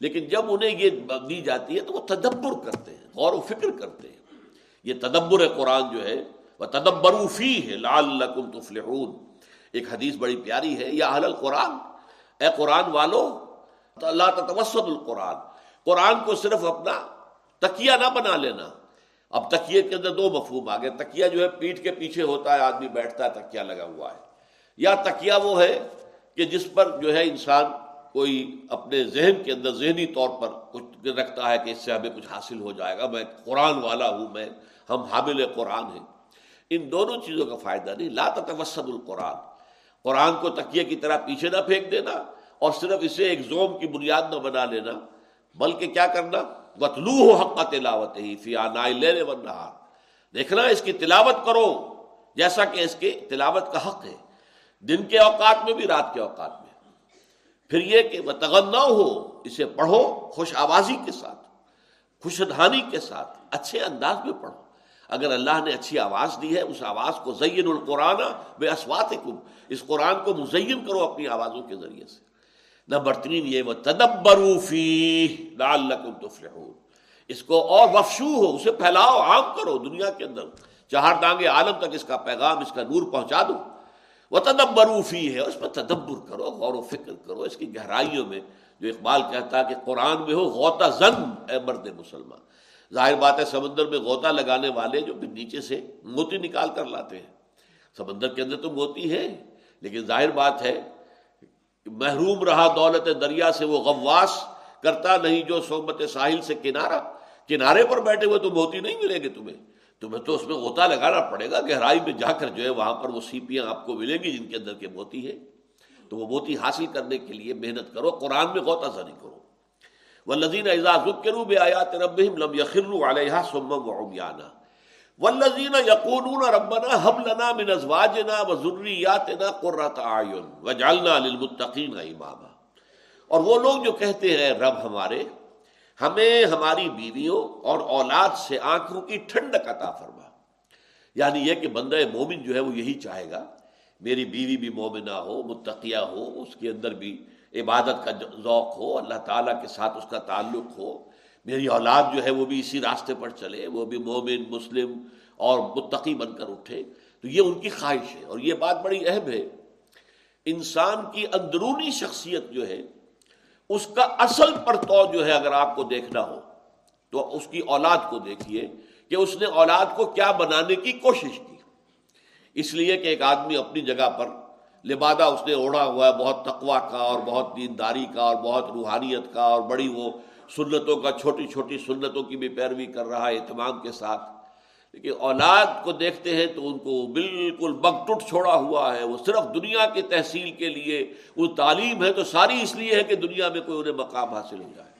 لیکن جب انہیں یہ دی جاتی ہے تو وہ تدبر کرتے ہیں، غور و فکر کرتے ہیں۔ یہ تدبر قرآن جو ہے وہ تدبروفی ہے لال تفلحون۔ ایک حدیث بڑی پیاری ہے، یا اہل القرآن، اے قرآن والو تو اللہ تتوسط القرآن قرآن کو صرف اپنا تکیہ نہ بنا لینا۔ اب تکیے کے اندر دو مفہوم آ گئے تکیہ جو ہے پیٹھ کے پیچھے ہوتا ہے، آدمی بیٹھتا ہے، تکیہ لگا ہوا ہے۔ یا تکیہ وہ ہے کہ جس پر جو ہے انسان کوئی اپنے ذہن کے اندر ذہنی طور پر کچھ رکھتا ہے کہ اس سے ہمیں کچھ حاصل ہو جائے گا۔ میں قرآن والا ہوں، میں، ہم حامل قرآن ہیں۔ ان دونوں چیزوں کا فائدہ نہیں۔ لا تتوسد القرآن قرآن کو تکیے کی طرح پیچھے نہ پھینک دینا۔ اور صرف اسے ایک زوم کی بنیاد نہ بنا لینا، بلکہ کیا کرنا؟ وطلو ہو حق کا تلاوت ہی فیا لے نہار دیکھنا، اس کی تلاوت کرو، جیسا کہ اس کے تلاوت کا حق ہے۔ دن کے اوقات میں بھی، رات کے اوقات میں۔ پھر یہ کہ وہ تغنا ہو اسے پڑھو خوش آوازی کے ساتھ، خوش دھانی کے ساتھ، اچھے انداز میں پڑھو۔ اگر اللہ نے اچھی آواز دی ہے، اس آواز کو زین القرآن بے اسوات اس قرآن کو مزین کرو اپنی آوازوں کے ذریعے سے۔ نمبر تین یہ وہ تدبروفی لال تفلحون۔ اس کو اور وفشو ہو، اسے پھیلاؤ، عام کرو دنیا کے اندر۔ چہار ڈانگے عالم تک اس کا پیغام، اس کا نور پہنچا دو۔ وہ تدبروفی ہے، اس پر تدبر کرو، غور و فکر کرو۔ اس کی گہرائیوں میں جو اقبال کہتا ہے کہ قرآن میں ہو، غوطہ زن، اے مرد مسلمان۔ ظاہر بات ہے، سمندر میں غوطہ لگانے والے جو پھر نیچے سے موتی نکال کر لاتے ہیں۔ سمندر کے اندر تو موتی ہے، لیکن ظاہر بات ہے محروم رہا دولت دریا سے وہ غواس کرتا نہیں جو صحبت ساحل سے کنارہ، کنارے پر بیٹھے ہوئے تو موتی نہیں ملیں گے تمہیں۔ تمہیں تو اس میں غوطہ لگانا پڑے گا، گہرائی میں جا کر جو ہے وہاں پر وہ سیپیاں آپ کو ملیں گی جن کے اندر کے موتی ہے تو وہ موتی حاصل کرنے کے لیے محنت کرو، قرآن میں غوطہ زنی کرو۔ والذین اذا ذکروا بآیات ربهم لم يخروا علیہا صما وعمیانا والذین یقولون ربنا هب لنا من ازواجنا وذریاتنا قرۃ اعین وجعلنا للمتقین اماما۔ اور وہ لوگ جو کہتے ہیں، رب ہمارے، ہمیں، ہماری بیویوں اور اولاد سے آنکھوں کی ٹھنڈک عطا فرما۔ یعنی یہ کہ بندہ مومن جو ہے وہ یہی چاہے گا، میری بیوی بھی مومنہ ہو، متقیہ ہو، اس کے اندر بھی عبادت کا ذوق ہو، اللہ تعالیٰ کے ساتھ اس کا تعلق ہو۔ میری اولاد جو ہے وہ بھی اسی راستے پر چلے، وہ بھی مومن، مسلم اور متقی بن کر اٹھے۔ تو یہ ان کی خواہش ہے اور یہ بات بڑی اہم ہے۔ انسان کی اندرونی شخصیت جو ہے، اس کا اصل پر تو جو ہے اگر آپ کو دیکھنا ہو، تو اس کی اولاد کو دیکھیے کہ اس نے اولاد کو کیا بنانے کی کوشش کی۔ اس لیے کہ ایک آدمی اپنی جگہ پر لبادہ اس نے اوڑھا ہوا ہے، بہت تقوا کا اور بہت دینداری کا اور بہت روحانیت کا اور بڑی وہ سنتوں کا، چھوٹی چھوٹی سنتوں کی بھی پیروی کر رہا ہے اہتمام کے ساتھ۔ لیکن اولاد کو دیکھتے ہیں تو ان کو بالکل بگ ٹوٹ چھوڑا ہوا ہے۔ وہ صرف دنیا کی تحصیل کے لیے، وہ تعلیم ہے تو ساری اس لیے ہے کہ دنیا میں کوئی انہیں مقام حاصل ہو جائے۔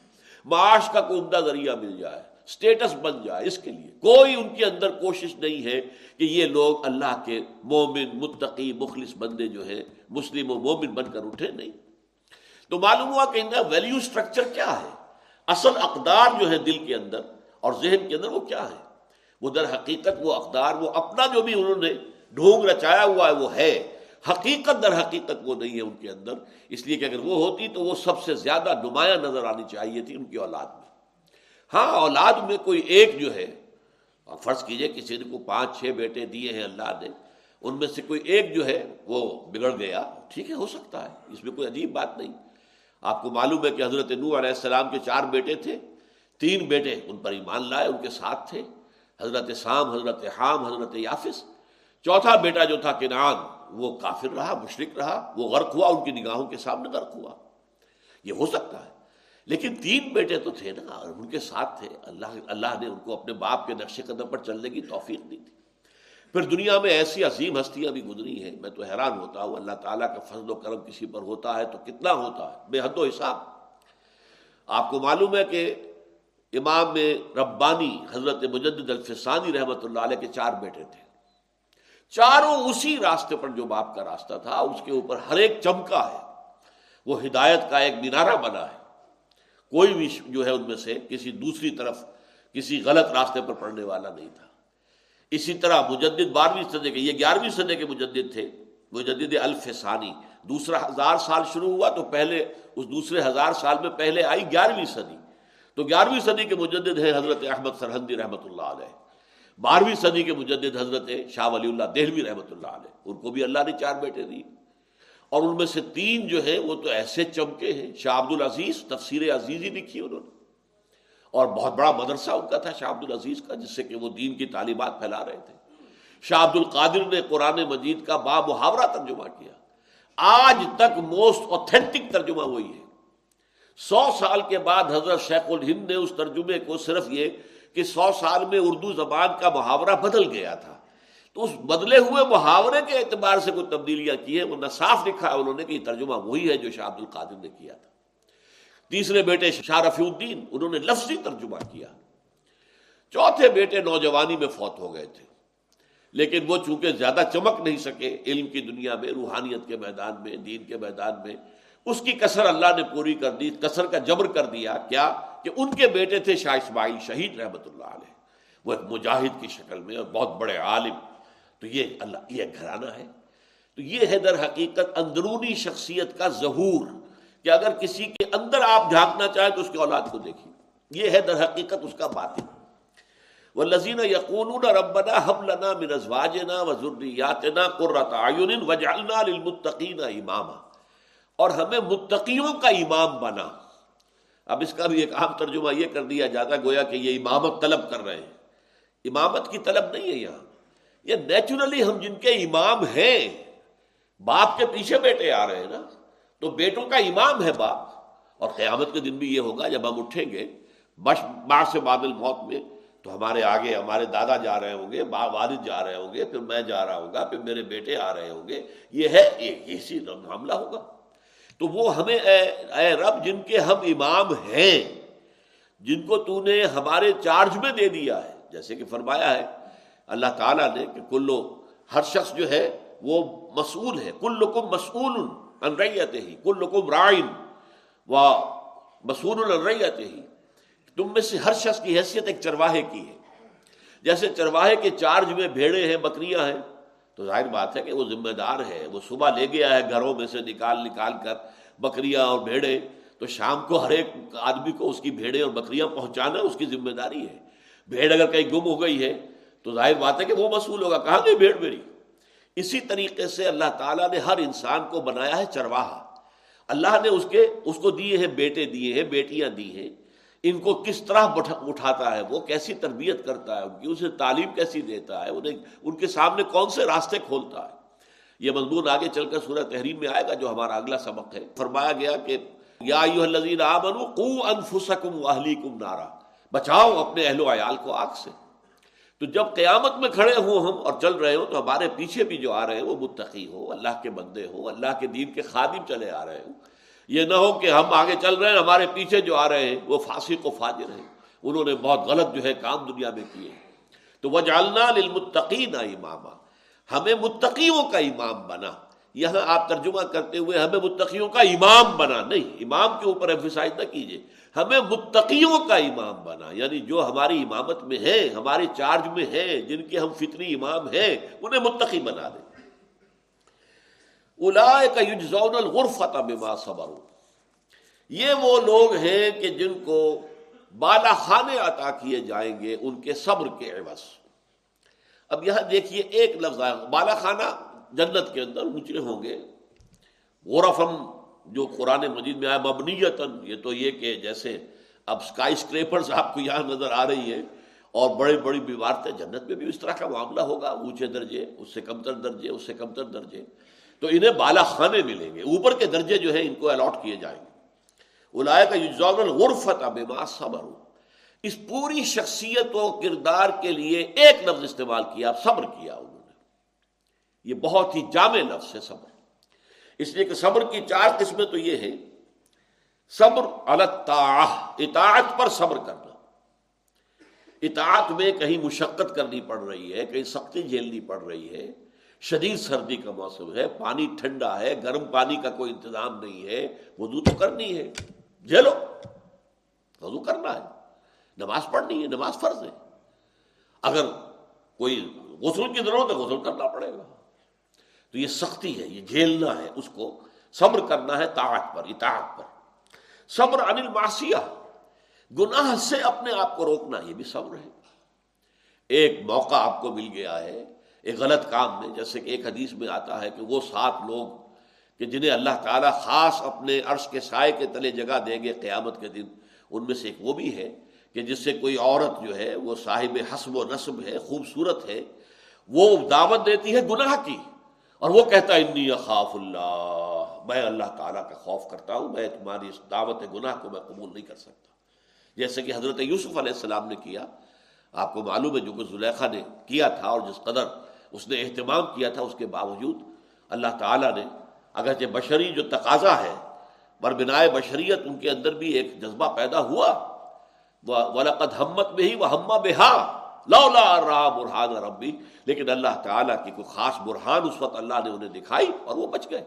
معاش کا کوئی عمدہ ذریعہ مل جائے اسٹیٹس بن جائے اس کے لیے۔ کوئی ان کے اندر کوشش نہیں ہے کہ یہ لوگ اللہ کے مومن، متقی، مخلص بندے جو ہیں، مسلم و مومن بن کر اٹھے نہیں۔ تو معلوم ہوا کہ ان کا ویلیو اسٹرکچر کیا ہے؟ اصل اقدار جو ہے دل کے اندر اور ذہن کے اندر وہ کیا ہے؟ وہ در حقیقت وہ اقدار، وہ اپنا جو بھی انہوں نے ڈھونگ رچایا ہوا ہے وہ ہے۔ حقیقت در حقیقت وہ نہیں ہے ان کے اندر۔ اس لیے کہ اگر وہ ہوتی تو وہ سب سے زیادہ نمایاں نظر آنی چاہیے تھی ان کی اولاد میں۔ ہاں اولاد میں کوئی ایک جو ہے فرض کیجیے کسی نے کو پانچ، چھ بیٹے دیے ہیں اللہ نے، ان میں سے کوئی ایک جو ہے وہ بگڑ گیا۔ ٹھیک ہے، ہو سکتا ہے، اس میں کوئی عجیب بات نہیں۔ آپ کو معلوم ہے کہ حضرت نو علیہ السلام کے چار بیٹے تھے۔ تین بیٹے ان پر ایمان لائے، ان کے ساتھ تھے۔ حضرت سام، حضرت حام، حضرت یافس۔ چوتھا بیٹا جو تھا کنان وہ کافر رہا مشرق رہا، وہ غرق ہوا، ان کی نگاہوں کے سامنے غرق ہوا۔ یہ ہو سکتا ہے۔ لیکن تین بیٹے تو تھے نا، اور ان کے ساتھ تھے۔ اللہ اللہ نے ان کو اپنے باپ کے نقش قدم پر چلنے کی توفیق دی تھی۔ پھر دنیا میں ایسی عظیم ہستیاں بھی گزری ہیں، میں تو حیران ہوتا ہوں، اللہ تعالیٰ کا فضل و کرم کسی پر ہوتا ہے تو کتنا ہوتا ہے؟ بے حد و حساب۔ آپ کو معلوم ہے کہ امام ربانی حضرت مجدد الفسانی رحمۃ اللہ علیہ کے چار بیٹے تھے۔ چاروں اسی راستے پر جو باپ کا راستہ تھا، اس کے اوپر ہر ایک چمکا ہے۔ وہ ہدایت کا ایک مینارہ بنا ہے۔ کوئی بھی جو ہے ان میں سے کسی دوسری طرف کسی غلط راستے پر پڑھنے والا نہیں تھا۔ اسی طرح مجدد بارہویں صدی کے، یہ گیارہویں صدی کے مجدد تھے۔ مجدد الف ثانی۔ دوسرا ہزار سال شروع ہوا تو پہلے، اس دوسرے ہزار سال میں پہلے آئی گیارہویں صدی۔ تو گیارہویں صدی کے مجدد ہیں حضرت احمد سرحدی رحمۃ اللہ علیہ۔ بارہویں صدی کے مجدد حضرت شاہ ولی اللہ دہلوی رحمۃ اللہ علیہ۔ ان کو بھی اللہ نے چار بیٹے دی اور ان میں سے تین جو ہیں وہ تو ایسے چمکے ہیں۔ شاہ عبد العزیز تفسیر عزیزی لکھی انہوں نے۔ اور بہت بڑا مدرسہ ان کا تھا شاہ عبد العزیز کا، جس سے کہ وہ دین کی تعلیمات پھیلا رہے تھے۔ شاہ عبد القادر نے قرآن مجید کا با محاورہ ترجمہ کیا۔ آج تک موسٹ اوتھینٹک ترجمہ وہی ہے۔ سو سال کے بعد حضرت شیخ الہند نے اس ترجمے کو صرف یہ کہ سو سال میں اردو زبان کا محاورہ بدل گیا تھا۔ تو اس بدلے ہوئے محاورے کے اعتبار سے کوئی تبدیلیاں کی ہیں، وہ نہ صاف لکھا ہے انہوں نے کہ یہ ترجمہ وہی ہے جو شاہ عبد القادر نے کیا تھا۔ تیسرے بیٹے شاہ رفیع الدین، انہوں نے لفظی ترجمہ کیا۔ چوتھے بیٹے نوجوانی میں فوت ہو گئے تھے۔ لیکن وہ چونکہ زیادہ چمک نہیں سکے علم کی دنیا میں، روحانیت کے میدان میں، دین کے میدان میں، اس کی کثر اللہ نے پوری کر دی کثر کا جبر کر دیا۔ کیا؟ کہ ان کے بیٹے تھے شاہ اسماعیل شہید رحمت اللہ علیہ۔ وہ ایک مجاہد کی شکل میں اور بہت بڑے عالم۔ تو یہ اللہ، یہ گھرانہ ہے۔ تو یہ ہے در حقیقت اندرونی شخصیت کا ظہور۔ کہ اگر کسی کے اندر آپ جھانکنا چاہیں تو اس کی اولاد کو دیکھیے۔ یہ ہے در حقیقت اس کا بات وہ لذین یقون ربنا حب لنا مرزواجنا وزریاتنا قرۃ وجعلنا للمتقین اماما اور ہمیں متقیوں کا امام بنا۔ اب اس کا بھی ایک عام ترجمہ یہ کر دیا جاتا گویا کہ یہ امامت طلب کر رہے ہیں۔ امامت کی طلب نہیں ہے یہاں۔ یہ نیچرلی ہم جن کے امام ہیں، باپ کے پیچھے بیٹے آ رہے ہیں نا۔ تو بیٹوں کا امام ہے باپ۔ اور قیامت کے دن بھی یہ ہوگا، جب ہم اٹھیں گے بش بار سے بادل موت میں، تو ہمارے آگے ہمارے دادا جا رہے ہوں گے با والد جا رہے ہوں گے، پھر میں جا رہا ہوں گا، پھر میرے بیٹے آ رہے ہوں گے۔ یہ ہے ایک اسی معاملہ ہوگا۔ تو وہ ہمیں، اے اے رب، جن کے ہم امام ہیں، جن کو تو نے ہمارے چارج میں دے دیا ہے۔ جیسے کہ فرمایا ہے، اللہ تعالیٰ نے کہ کلو، ہر شخص جو ہے، وہ مسئول ہے۔ کل کم مسئول انریت ہی کل کم رائن و مسئول الریت ہی۔ تم میں سے ہر شخص کی حیثیت ایک چرواہے کی ہے۔ جیسے چرواہے کے چارج میں بھیڑے ہیں، بکریاں ہیں، تو ظاہر بات ہے کہ وہ ذمہ دار ہے۔ وہ صبح لے گیا ہے گھروں میں سے نکال نکال کر بکریاں اور بھیڑے، تو شام کو ہر ایک آدمی کو اس کی بھیڑے اور بکریاں پہنچانا اس کی ذمہ داری ہے۔ بھیڑ اگر کہیں گم ہو گئی ہے، تو ظاہر بات ہے کہ وہ مصول ہوگا۔ کہاں گئی بھیڑ میری؟ اسی طریقے سے اللہ تعالیٰ نے ہر انسان کو بنایا ہے چرواہا۔ اللہ نے اس کے، اس کو دیے ہیں بیٹے، دیے ہیں بیٹیاں، دی ہیں۔ ان کو کس طرح اٹھاتا ہے؟ وہ کیسی تربیت کرتا ہے؟ ان کی، اسے تعلیم کیسی دیتا ہے؟ انہیں، ان کے سامنے کون سے راستے کھولتا ہے؟ یہ مضمون آگے چل کر سورہ تحریم میں آئے گا جو ہمارا اگلا سبق ہے۔ فرمایا گیا کہ، یا انفسکم واہلیکم نارا۔ بچاؤ اپنے اہل و عیال کو آگ سے۔ تو جب قیامت میں کھڑے ہوں ہم اور چل رہے ہوں تو ہمارے پیچھے بھی جو آ رہے ہیں وہ متقی ہو اللہ کے بندے ہو اللہ کے دین کے خادم چلے آ رہے ہوں۔ یہ نہ ہو کہ ہم آگے چل رہے ہیں، ہمارے پیچھے جو آ رہے ہیں وہ پھانسی کو فاجر ہیں۔ انہوں نے بہت غلط جو ہے کام دنیا میں کیے تو وہ جالنا للمتقین اماما۔ ہمیں متقیوں کا امام بنا۔ یہاں آپ ترجمہ کرتے ہوئے ہمیں متقیوں کا امام بنا۔ نہیں، امام کے اوپر ایفیسائز نہ کیجیے ہمیں متقیوں کا امام بنا یعنی جو ہماری امامت میں ہیں ہمارے چارج میں ہیں جن کے ہم فطری امام ہیں، انہیں متقی بنا دیں۔ الغرفت بما صبر یہ وہ لوگ ہیں کہ جن کو بالا خانے عطا کیے جائیں گے ان کے صبر کے عوض۔ اب یہاں دیکھیے ایک لفظ آئے بالا خانہ جنت کے اندر اونچے ہوں گے۔ غرفم جو قرآن مجید میں آیا مبنیتن یہ تو یہ کہ جیسے اب اسکائی اسکریپرز آپ کو یہاں نظر آ رہی ہے اور بڑی بڑی بیمارتیں جنت میں بھی اس طرح کا معاملہ ہوگا، اونچے درجے، اس سے کمتر درجے، اس سے کمتر درجے۔ تو انہیں بالا خانے ملیں گے، اوپر کے درجے جو ہیں ان کو الاٹ کیے جائیں گے۔ الائے کا الغرفت بما صبر اس پوری شخصیت و کردار کے لیے ایک لفظ استعمال کیا صبر کیا انہوں نے۔ یہ بہت ہی جامع لفظ ہے صبر۔ اس لیے کہ صبر کی چار قسمیں تو یہ ہے صبر اطاعت پر صبر کرنا۔ اطاعت میں کہیں مشقت کرنی پڑ رہی ہے، کہیں سختی جھیلنی پڑ رہی ہے۔ شدید سردی کا موسم ہے، پانی ٹھنڈا ہے، گرم پانی کا کوئی انتظام نہیں ہے۔ وضو تو کرنی ہے۔ جھیلو۔ وضو کرنا ہے۔ نماز پڑھنی ہے، نماز فرض ہے۔ اگر کوئی غسل کی ضرورت ہے، غسل کرنا پڑے گا۔ تو یہ سختی ہے، یہ جھیلنا ہے، اس کو صبر کرنا ہے طاعت پر، اطاعت پر۔ صبر انل ماسیہ گناہ سے اپنے آپ کو روکنا، یہ بھی صبر ہے۔ ایک موقع آپ کو مل گیا ہے، ایک غلط کام میں، جیسے کہ ایک حدیث میں آتا ہے کہ وہ سات لوگ کہ جنہیں اللہ تعالیٰ خاص اپنے عرش کے سائے کے تلے جگہ دیں گے قیامت کے دن، ان میں سے ایک وہ بھی ہے کہ جس سے کوئی عورت جو ہے، وہ صاحب حسب و نصب ہے، خوبصورت ہے، وہ دعوت دیتی ہے گناہ کی۔ اور وہ کہتا ہے، انی خاف اللہ. میں اللہ تعالیٰ کا خوف کرتا ہوں، میں تمہاری اس دعوت گناہ کو میں قبول نہیں کر سکتا۔ جیسے کہ حضرت یوسف علیہ السلام نے کیا، آپ کو معلوم ہے جو کہ زلیخا نے کیا تھا اور جس قدر اس نے اہتمام کیا تھا، اس کے باوجود اللہ تعالیٰ نے اگرچہ بشری جو تقاضا ہے پر بنائے بشریت، ان کے اندر بھی ایک جذبہ پیدا ہوا۔ ولقد ہمت میں ہی وہ ہما بہا لولا را برہان ربی۔ لیکن اللہ تعالیٰ کی کوئی خاص برہان اس وقت اللہ نے انہیں دکھائی اور وہ بچ گئے۔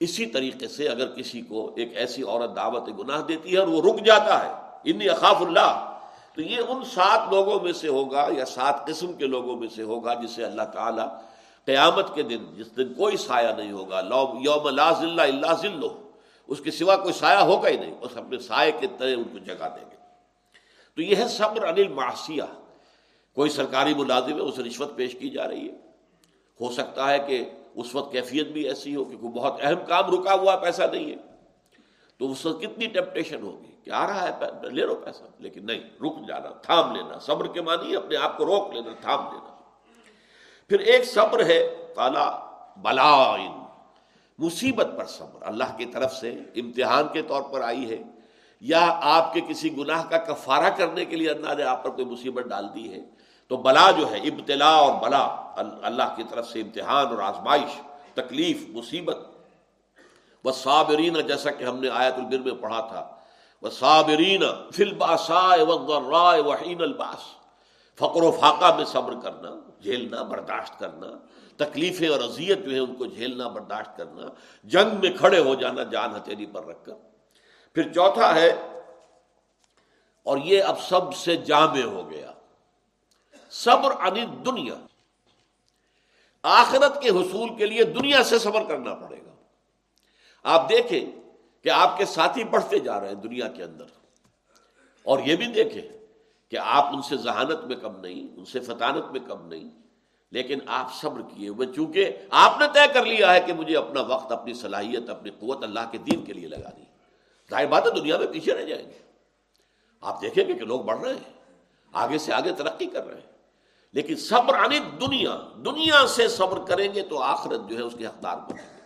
اسی طریقے سے اگر کسی کو ایک ایسی عورت دعوت گناہ دیتی ہے اور وہ رک جاتا ہے، انی اخاف اللہ، تو یہ ان سات لوگوں میں سے ہوگا یا سات قسم کے لوگوں میں سے ہوگا جسے اللہ تعالیٰ قیامت کے دن، جس دن کوئی سایہ نہیں ہوگا۔ یوم لا ذلہ اللہ ذلو اس کے سوا کوئی سایہ ہوگا ہی نہیں اس اپنے سائے کے ترے ان کو جگہ دیں گے۔ تو یہ ہے صبر انل معاشیہ کوئی سرکاری ملازم ہے، اسے رشوت پیش کی جا رہی ہے۔ ہو سکتا ہے کہ اس وقت کیفیت بھی ایسی ہو کہ کوئی بہت اہم کام رکا ہوا پیسہ نہیں ہے۔ تو اس وقت کتنی ٹیمپٹیشن ہوگی کہ آ رہا ہے لے لو پیسہ۔ لیکن نہیں، رک جانا، تھام لینا، صبر کے معنی اپنے آپ کو روک لینا، تھام لینا۔ پھر ایک صبر ہے کالا بلا مصیبت پر صبر۔ اللہ کی طرف سے امتحان کے طور پر آئی ہے۔ یا آپ کے کسی گناہ کا کفارہ کرنے کے لیے اللہ نے آپ پر کوئی مصیبت ڈال دی ہے۔ تو بلا جو ہے، ابتلا اور بلا، اللہ کی طرف سے امتحان اور آزمائش، تکلیف، مصیبت۔ وہ صابرین جیسا کہ ہم نے آیت البر میں پڑھا تھا۔ وہ صابرین رائے وحین الباس فقر و فاقہ میں صبر کرنا، جھیلنا، برداشت کرنا۔ تکلیفیں اور اذیت جو ہے ان کو جھیلنا، برداشت کرنا۔ جنگ میں کھڑے ہو جانا، جان ہتھیلی پر رکھ کر۔ پھر چوتھا ہے، اور یہ اب سب سے جامع ہو گیا۔ صبر عنی دنیا آخرت کے حصول کے لیے دنیا سے صبر کرنا پڑے گا۔ آپ دیکھیں کہ آپ کے ساتھی بڑھتے جا رہے ہیں دنیا کے اندر۔ اور یہ بھی دیکھیں کہ آپ ان سے ذہانت میں کم نہیں، ان سے فطانت میں کم نہیں، لیکن آپ صبر کیے ہوئے، چونکہ آپ نے طے کر لیا ہے کہ مجھے اپنا وقت، اپنی صلاحیت، اپنی قوت اللہ کے دین کے لیے لگانی ظاہر بات ہے دنیا میں پیچھے رہ جائیں گے۔ آپ دیکھیں گے کہ لوگ بڑھ رہے ہیں، آگے سے آگے ترقی کر رہے ہیں۔ لیکن صبر آنے دنیا دنیا سے صبر کریں گے تو آخرت جو ہے اس کے حقدار بنیں گے۔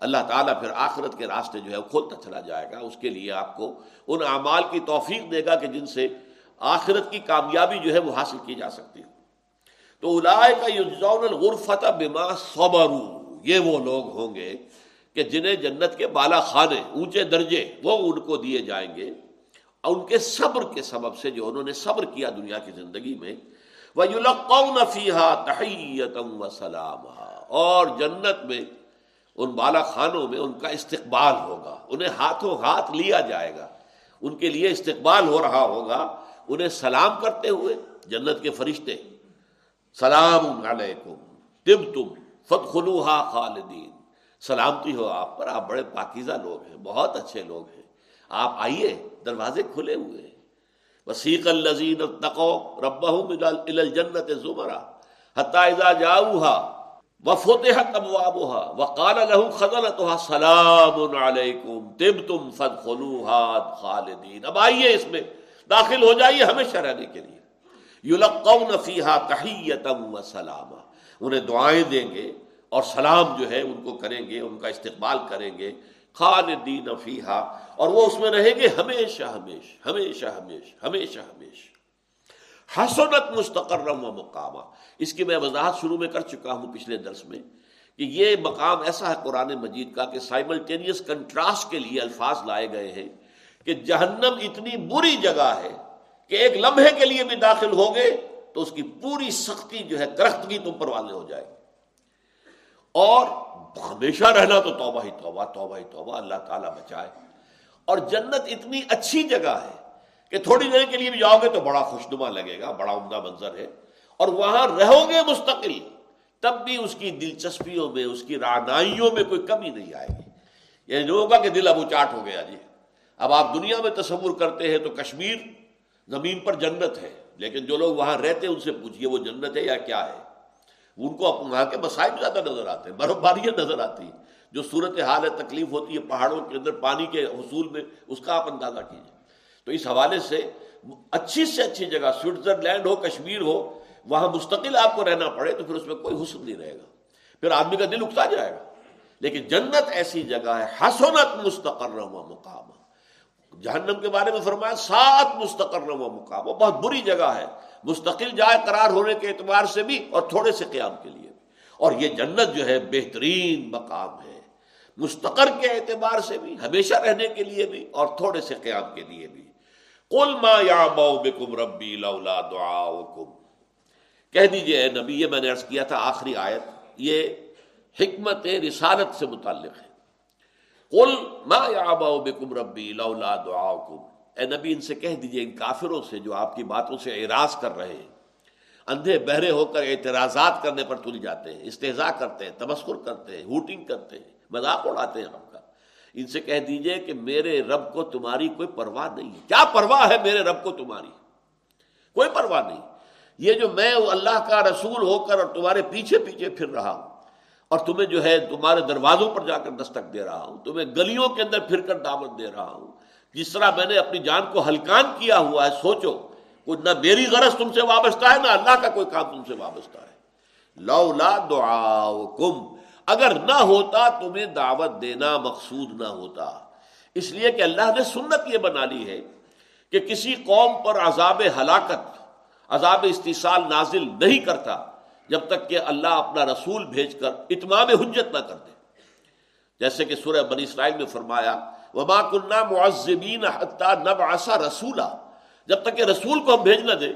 اللہ تعالیٰ پھر آخرت کے راستے جو ہے وہ کھولتا چلا جائے گا۔ اس کے لیے آپ کو ان اعمال کی توفیق دے گا کہ جن سے آخرت کی کامیابی جو ہے وہ حاصل کی جا سکتی ہے۔ تو الائے کا یوزون الغرفت بما صبر یہ وہ لوگ ہوں گے کہ جنہیں جنت کے بالا خانے، اونچے درجے وہ ان کو دیے جائیں گے۔ اور ان کے صبر کے سبب سے جو انہوں نے صبر کیا دنیا کی زندگی میں سلام اور جنت میں، ان بالا خانوں میں ان کا استقبال ہوگا۔ انہیں ہاتھوں ہاتھ لیا جائے گا۔ ان کے لیے استقبال ہو رہا ہوگا۔ انہیں سلام کرتے ہوئے جنت کے فرشتے، سلام علیکم، تم تم فت خالدین سلامتی ہو آپ پر۔ آپ بڑے پاکیزہ لوگ ہیں، بہت اچھے لوگ ہیں۔ آپ آئیے، دروازے کھلے ہوئے ہیں۔ وسیق الزین تقو رب الجنت زمرا حتائزہ جاؤہا وفتحت ابوابها وقال له خزنتها سلام علیکم تم فد خلوحات خالدین۔ اب آئیے اس میں، داخل ہو جائیے ہمیشہ رہنے کے لیے۔ یلقون فیہا تحیتم و سلامہ انہیں دعائیں دیں گے اور سلام جو ہے ان کو کریں گے، ان کا استقبال کریں گے۔ خالدین فیہا، اور وہ اس میں رہیں گے ہمیشہ ہمیش ہمیشہ ہمیش ہمیشہ ہمیش حسنت مستقرم و مقامہ اس کی میں وضاحت شروع میں کر چکا ہوں پچھلے درس میں کہ یہ مقام ایسا ہے قرآن مجید کا کہ سائملٹینیس کنٹراسٹ کے لیے الفاظ لائے گئے ہیں کہ جہنم اتنی بری جگہ ہے کہ ایک لمحے کے لیے بھی داخل ہو گئے تو اس کی پوری سختی جو ہے کرختگی تم پر والے ہو جائے گی۔ اور ہمیشہ رہنا تو توبہ ہی توبہ توبہ ہی توبہ، اللہ تعالیٰ بچائے۔ اور جنت اتنی اچھی جگہ ہے کہ تھوڑی دیر کے لیے بھی جاؤ گے تو بڑا خوشنما لگے گا، بڑا عمدہ منظر ہے۔ اور وہاں رہو گے مستقل، تب بھی اس کی دلچسپیوں میں، اس کی رانائیوں میں کوئی کمی نہیں آئے گی۔ یعنی لوگوں کا کہ دل ابو چاٹ ہو گیا جی۔ اب آپ دنیا میں تصور کرتے ہیں تو کشمیر زمین پر جنت ہے، لیکن جو لوگ وہاں رہتے ہیں ان سے پوچھیے وہ جنت ہے یا کیا ہے؟ ان کو وہاں کے مسائل زیادہ نظر آتے ہیں برف باریاں نظر آتی ہیں۔ جو صورت حال تکلیف ہوتی ہے، پہاڑوں کے اندر پانی کے حصول میں، اس کا آپ اندازہ کیجیے تو اس حوالے سے اچھی سے اچھی جگہ، سوئٹزرلینڈ ہو، کشمیر ہو، وہاں مستقل آپ کو رہنا پڑے تو پھر اس میں کوئی حسن نہیں رہے گا۔ پھر آدمی کا دل اکتا جائے گا۔ لیکن جنت ایسی جگہ ہے، حسنت مستقر ہوا مقام۔ جہنم کے بارے میں فرمایا، سات مستقر ہوا مقام، وہ بہت بری جگہ ہے۔ مستقل جائے، قرار ہونے کے اعتبار سے بھی اور تھوڑے سے قیام کے لیے بھی۔ اور یہ جنت جو ہے، بہترین مقام ہے۔ مستقر کے اعتبار سے بھی، ہمیشہ رہنے کے لیے بھی اور تھوڑے سے قیام کے لیے بھی۔ کل ما یا بکم ربی لولا دعا کہہ دیجیے، اے نبی، یہ میں نے عرض کیا تھا آخری آیت، یہ حکمت رسالت سے متعلق ہے۔ کل ما بکم ربی لولا دعا اے نبی، ان سے کہہ دیجیے ان کافروں سے جو آپ کی باتوں سے اعراض کر رہے ہیں۔ اندھے بہرے ہو کر اعتراضات کرنے پر تل جاتے ہیں استحضاء کرتے ہیں تبسکر کرتے ہیں ہوٹنگ کرتے ہیں، مذاق اڑاتے ہیں آپ کا۔ ان سے کہہ دیجیے کہ میرے رب کو تمہاری کوئی پرواہ نہیں ہے۔ کیا پرواہ ہے میرے رب کو تمہاری؟ کوئی پرواہ نہیں۔ یہ جو میں اللہ کا رسول ہو کر اور تمہارے پیچھے پیچھے پھر رہا ہوں۔ اور تمہیں جو ہے تمہارے دروازوں پر جا کر دستک دے رہا ہوں، تمہیں گلیوں کے اندر پھر کر دعوت دے رہا ہوں۔ جس طرح میں نے اپنی جان کو ہلکان کیا ہوا ہے، سوچو نہ میری غرض تم سے وابستہ ہے، نہ اللہ کا کوئی کام تم سے وابستہ ہے۔ لو لا دعا اگر نہ ہوتا تمہیں دعوت دینا مقصود نہ ہوتا۔ اس لیے کہ اللہ نے سنت یہ بنا لی ہے کہ کسی قوم پر عذاب ہلاکت، عذاب استحصال نازل نہیں کرتا۔ جب تک کہ اللہ اپنا رسول بھیج کر اتمام حجت نہ کر دے۔ جیسے کہ سورہ بنی اسرائیل میں فرمایا، وما کنہ معذبین نبعث رسولہ جب تک کہ رسول کو ہم بھیج نہ دیں،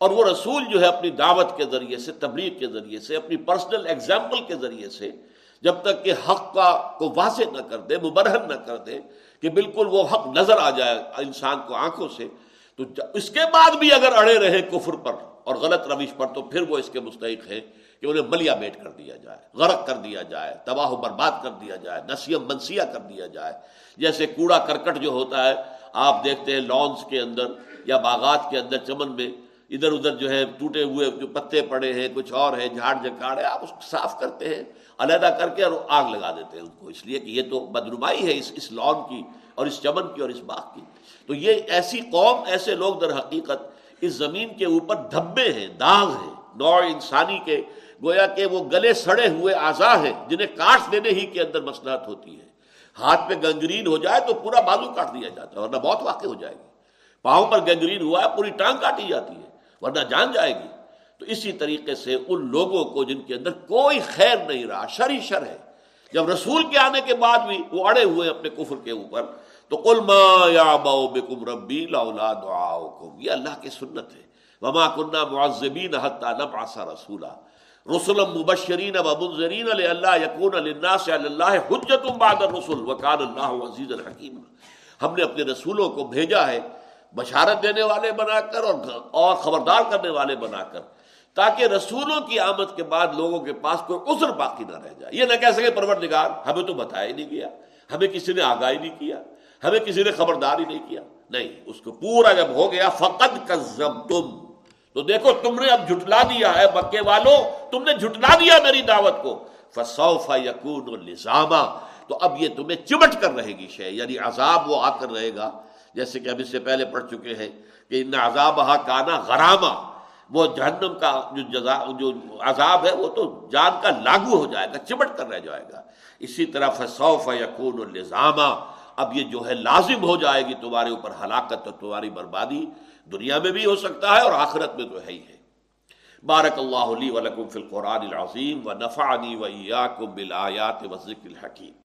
اور وہ رسول جو ہے اپنی دعوت کے ذریعے سے، تبلیغ کے ذریعے سے، اپنی پرسنل ایگزامپل کے ذریعے سے، جب تک کہ حق کا، کو واضح نہ کر دے مبرہن نہ کر دے کہ بالکل وہ حق نظر آ جائے انسان کو آنکھوں سے، تو اس کے بعد بھی اگر اڑے رہے کفر پر اور غلط روش پر تو پھر وہ اس کے مستحق ہے کہ انہیں ملیا بیٹ کر دیا جائے، غرق کر دیا جائے، تباہ و برباد کر دیا جائے، نسیم منسیہ کر دیا جائے۔ جیسے کوڑا کرکٹ جو ہوتا ہے، آپ دیکھتے ہیں لانس کے اندر یا باغات کے اندر چمن میں، ادھر ادھر جو ہے ٹوٹے ہوئے جو پتے پڑے ہیں، کچھ اور ہے جھاڑ جکاڑ ہے آپ اس کو صاف کرتے ہیں، علیحدہ کر کے اور آگ لگا دیتے ہیں ان کو۔ اس لیے کہ یہ تو بدنمائی ہے اس اس لان کی اور اس چمن کی اور اس باغ کی۔ تو یہ ایسی قوم، ایسے لوگ در حقیقت اس زمین کے اوپر دھبے ہیں، داغ ہیں۔ نوع انسانی کے، گویا کہ وہ گلے سڑے ہوئے آزا ہیں، جنہیں کاٹ دینے ہی کے اندر مسلحت ہوتی ہے ہاتھ میں گنگرین ہو جائے تو پورا بازو کاٹ دیا جاتا ہے، ورنہ بہت واقع ہو جائے گی۔ پاؤں پر گنگرین ہوا ہے، پوری ٹانگ کاٹی جاتی ہے، ورنہ جان جائے گی۔ تو اسی طریقے سے ان لوگوں کو جن کے اندر کوئی خیر نہیں رہا، شر ہی شر ہے۔ جب رسول کے آنے کے بعد بھی وہ اڑے ہوئے اپنے کفر کے اوپر تو کل ما یا بکم ربی لا دعا یہ اللہ کی سنت ہے۔ وما کنہ معذبین حتیٰ نبعث رسولہ رسول مبشرین و منذرین علی اللہ یکون للناس علی اللہ حجت بعد الرسل وکان اللہ عزیز الحکیم ہم نے اپنے رسولوں کو بھیجا ہے بشارت دینے والے بنا کر اور اور خبردار کرنے والے بنا کر، تاکہ رسولوں کی آمد کے بعد لوگوں کے پاس کوئی عذر باقی نہ رہ جائے۔ یہ نہ کہہ سکے پروردگار، ہمیں تو بتایا ہی نہیں کیا ہمیں کسی نے آگاہی نہیں کیا۔ ہمیں کسی نے خبردار ہی نہیں کیا نہیں، اس کو پورا جب ہو گیا فقط کزم تم تو دیکھو، تم نے اب جھٹلا دیا ہے مکے والوں، تم نے جھٹلا دیا میری دعوت کو۔ فسوفا یقون لزامہ تو اب یہ تمہیں چمٹ کر رہے گی شے یعنی عذاب وہ آ کر رہے گا۔ جیسے کہ ہم اس سے پہلے پڑھ چکے ہیں کہ ان عذاب ہا کانا غرامہ وہ جہنم کا جو جزا، جو عذاب ہے، وہ تو جان کا لاگو ہو جائے گا، چمٹ کر رہ جائے گا۔ اسی طرح فصوف یقون الزامہ اب یہ جو ہے لازم ہو جائے گی تمہارے اوپر ہلاکت اور تمہاری بربادی دنیا میں بھی ہو سکتا ہے اور آخرت میں تو ہے ہی ہے۔ بارک اللہ علی ولکم فی القرآن العظیم و نفعنی و ایاکم بالآیات و ذکر الحکیم۔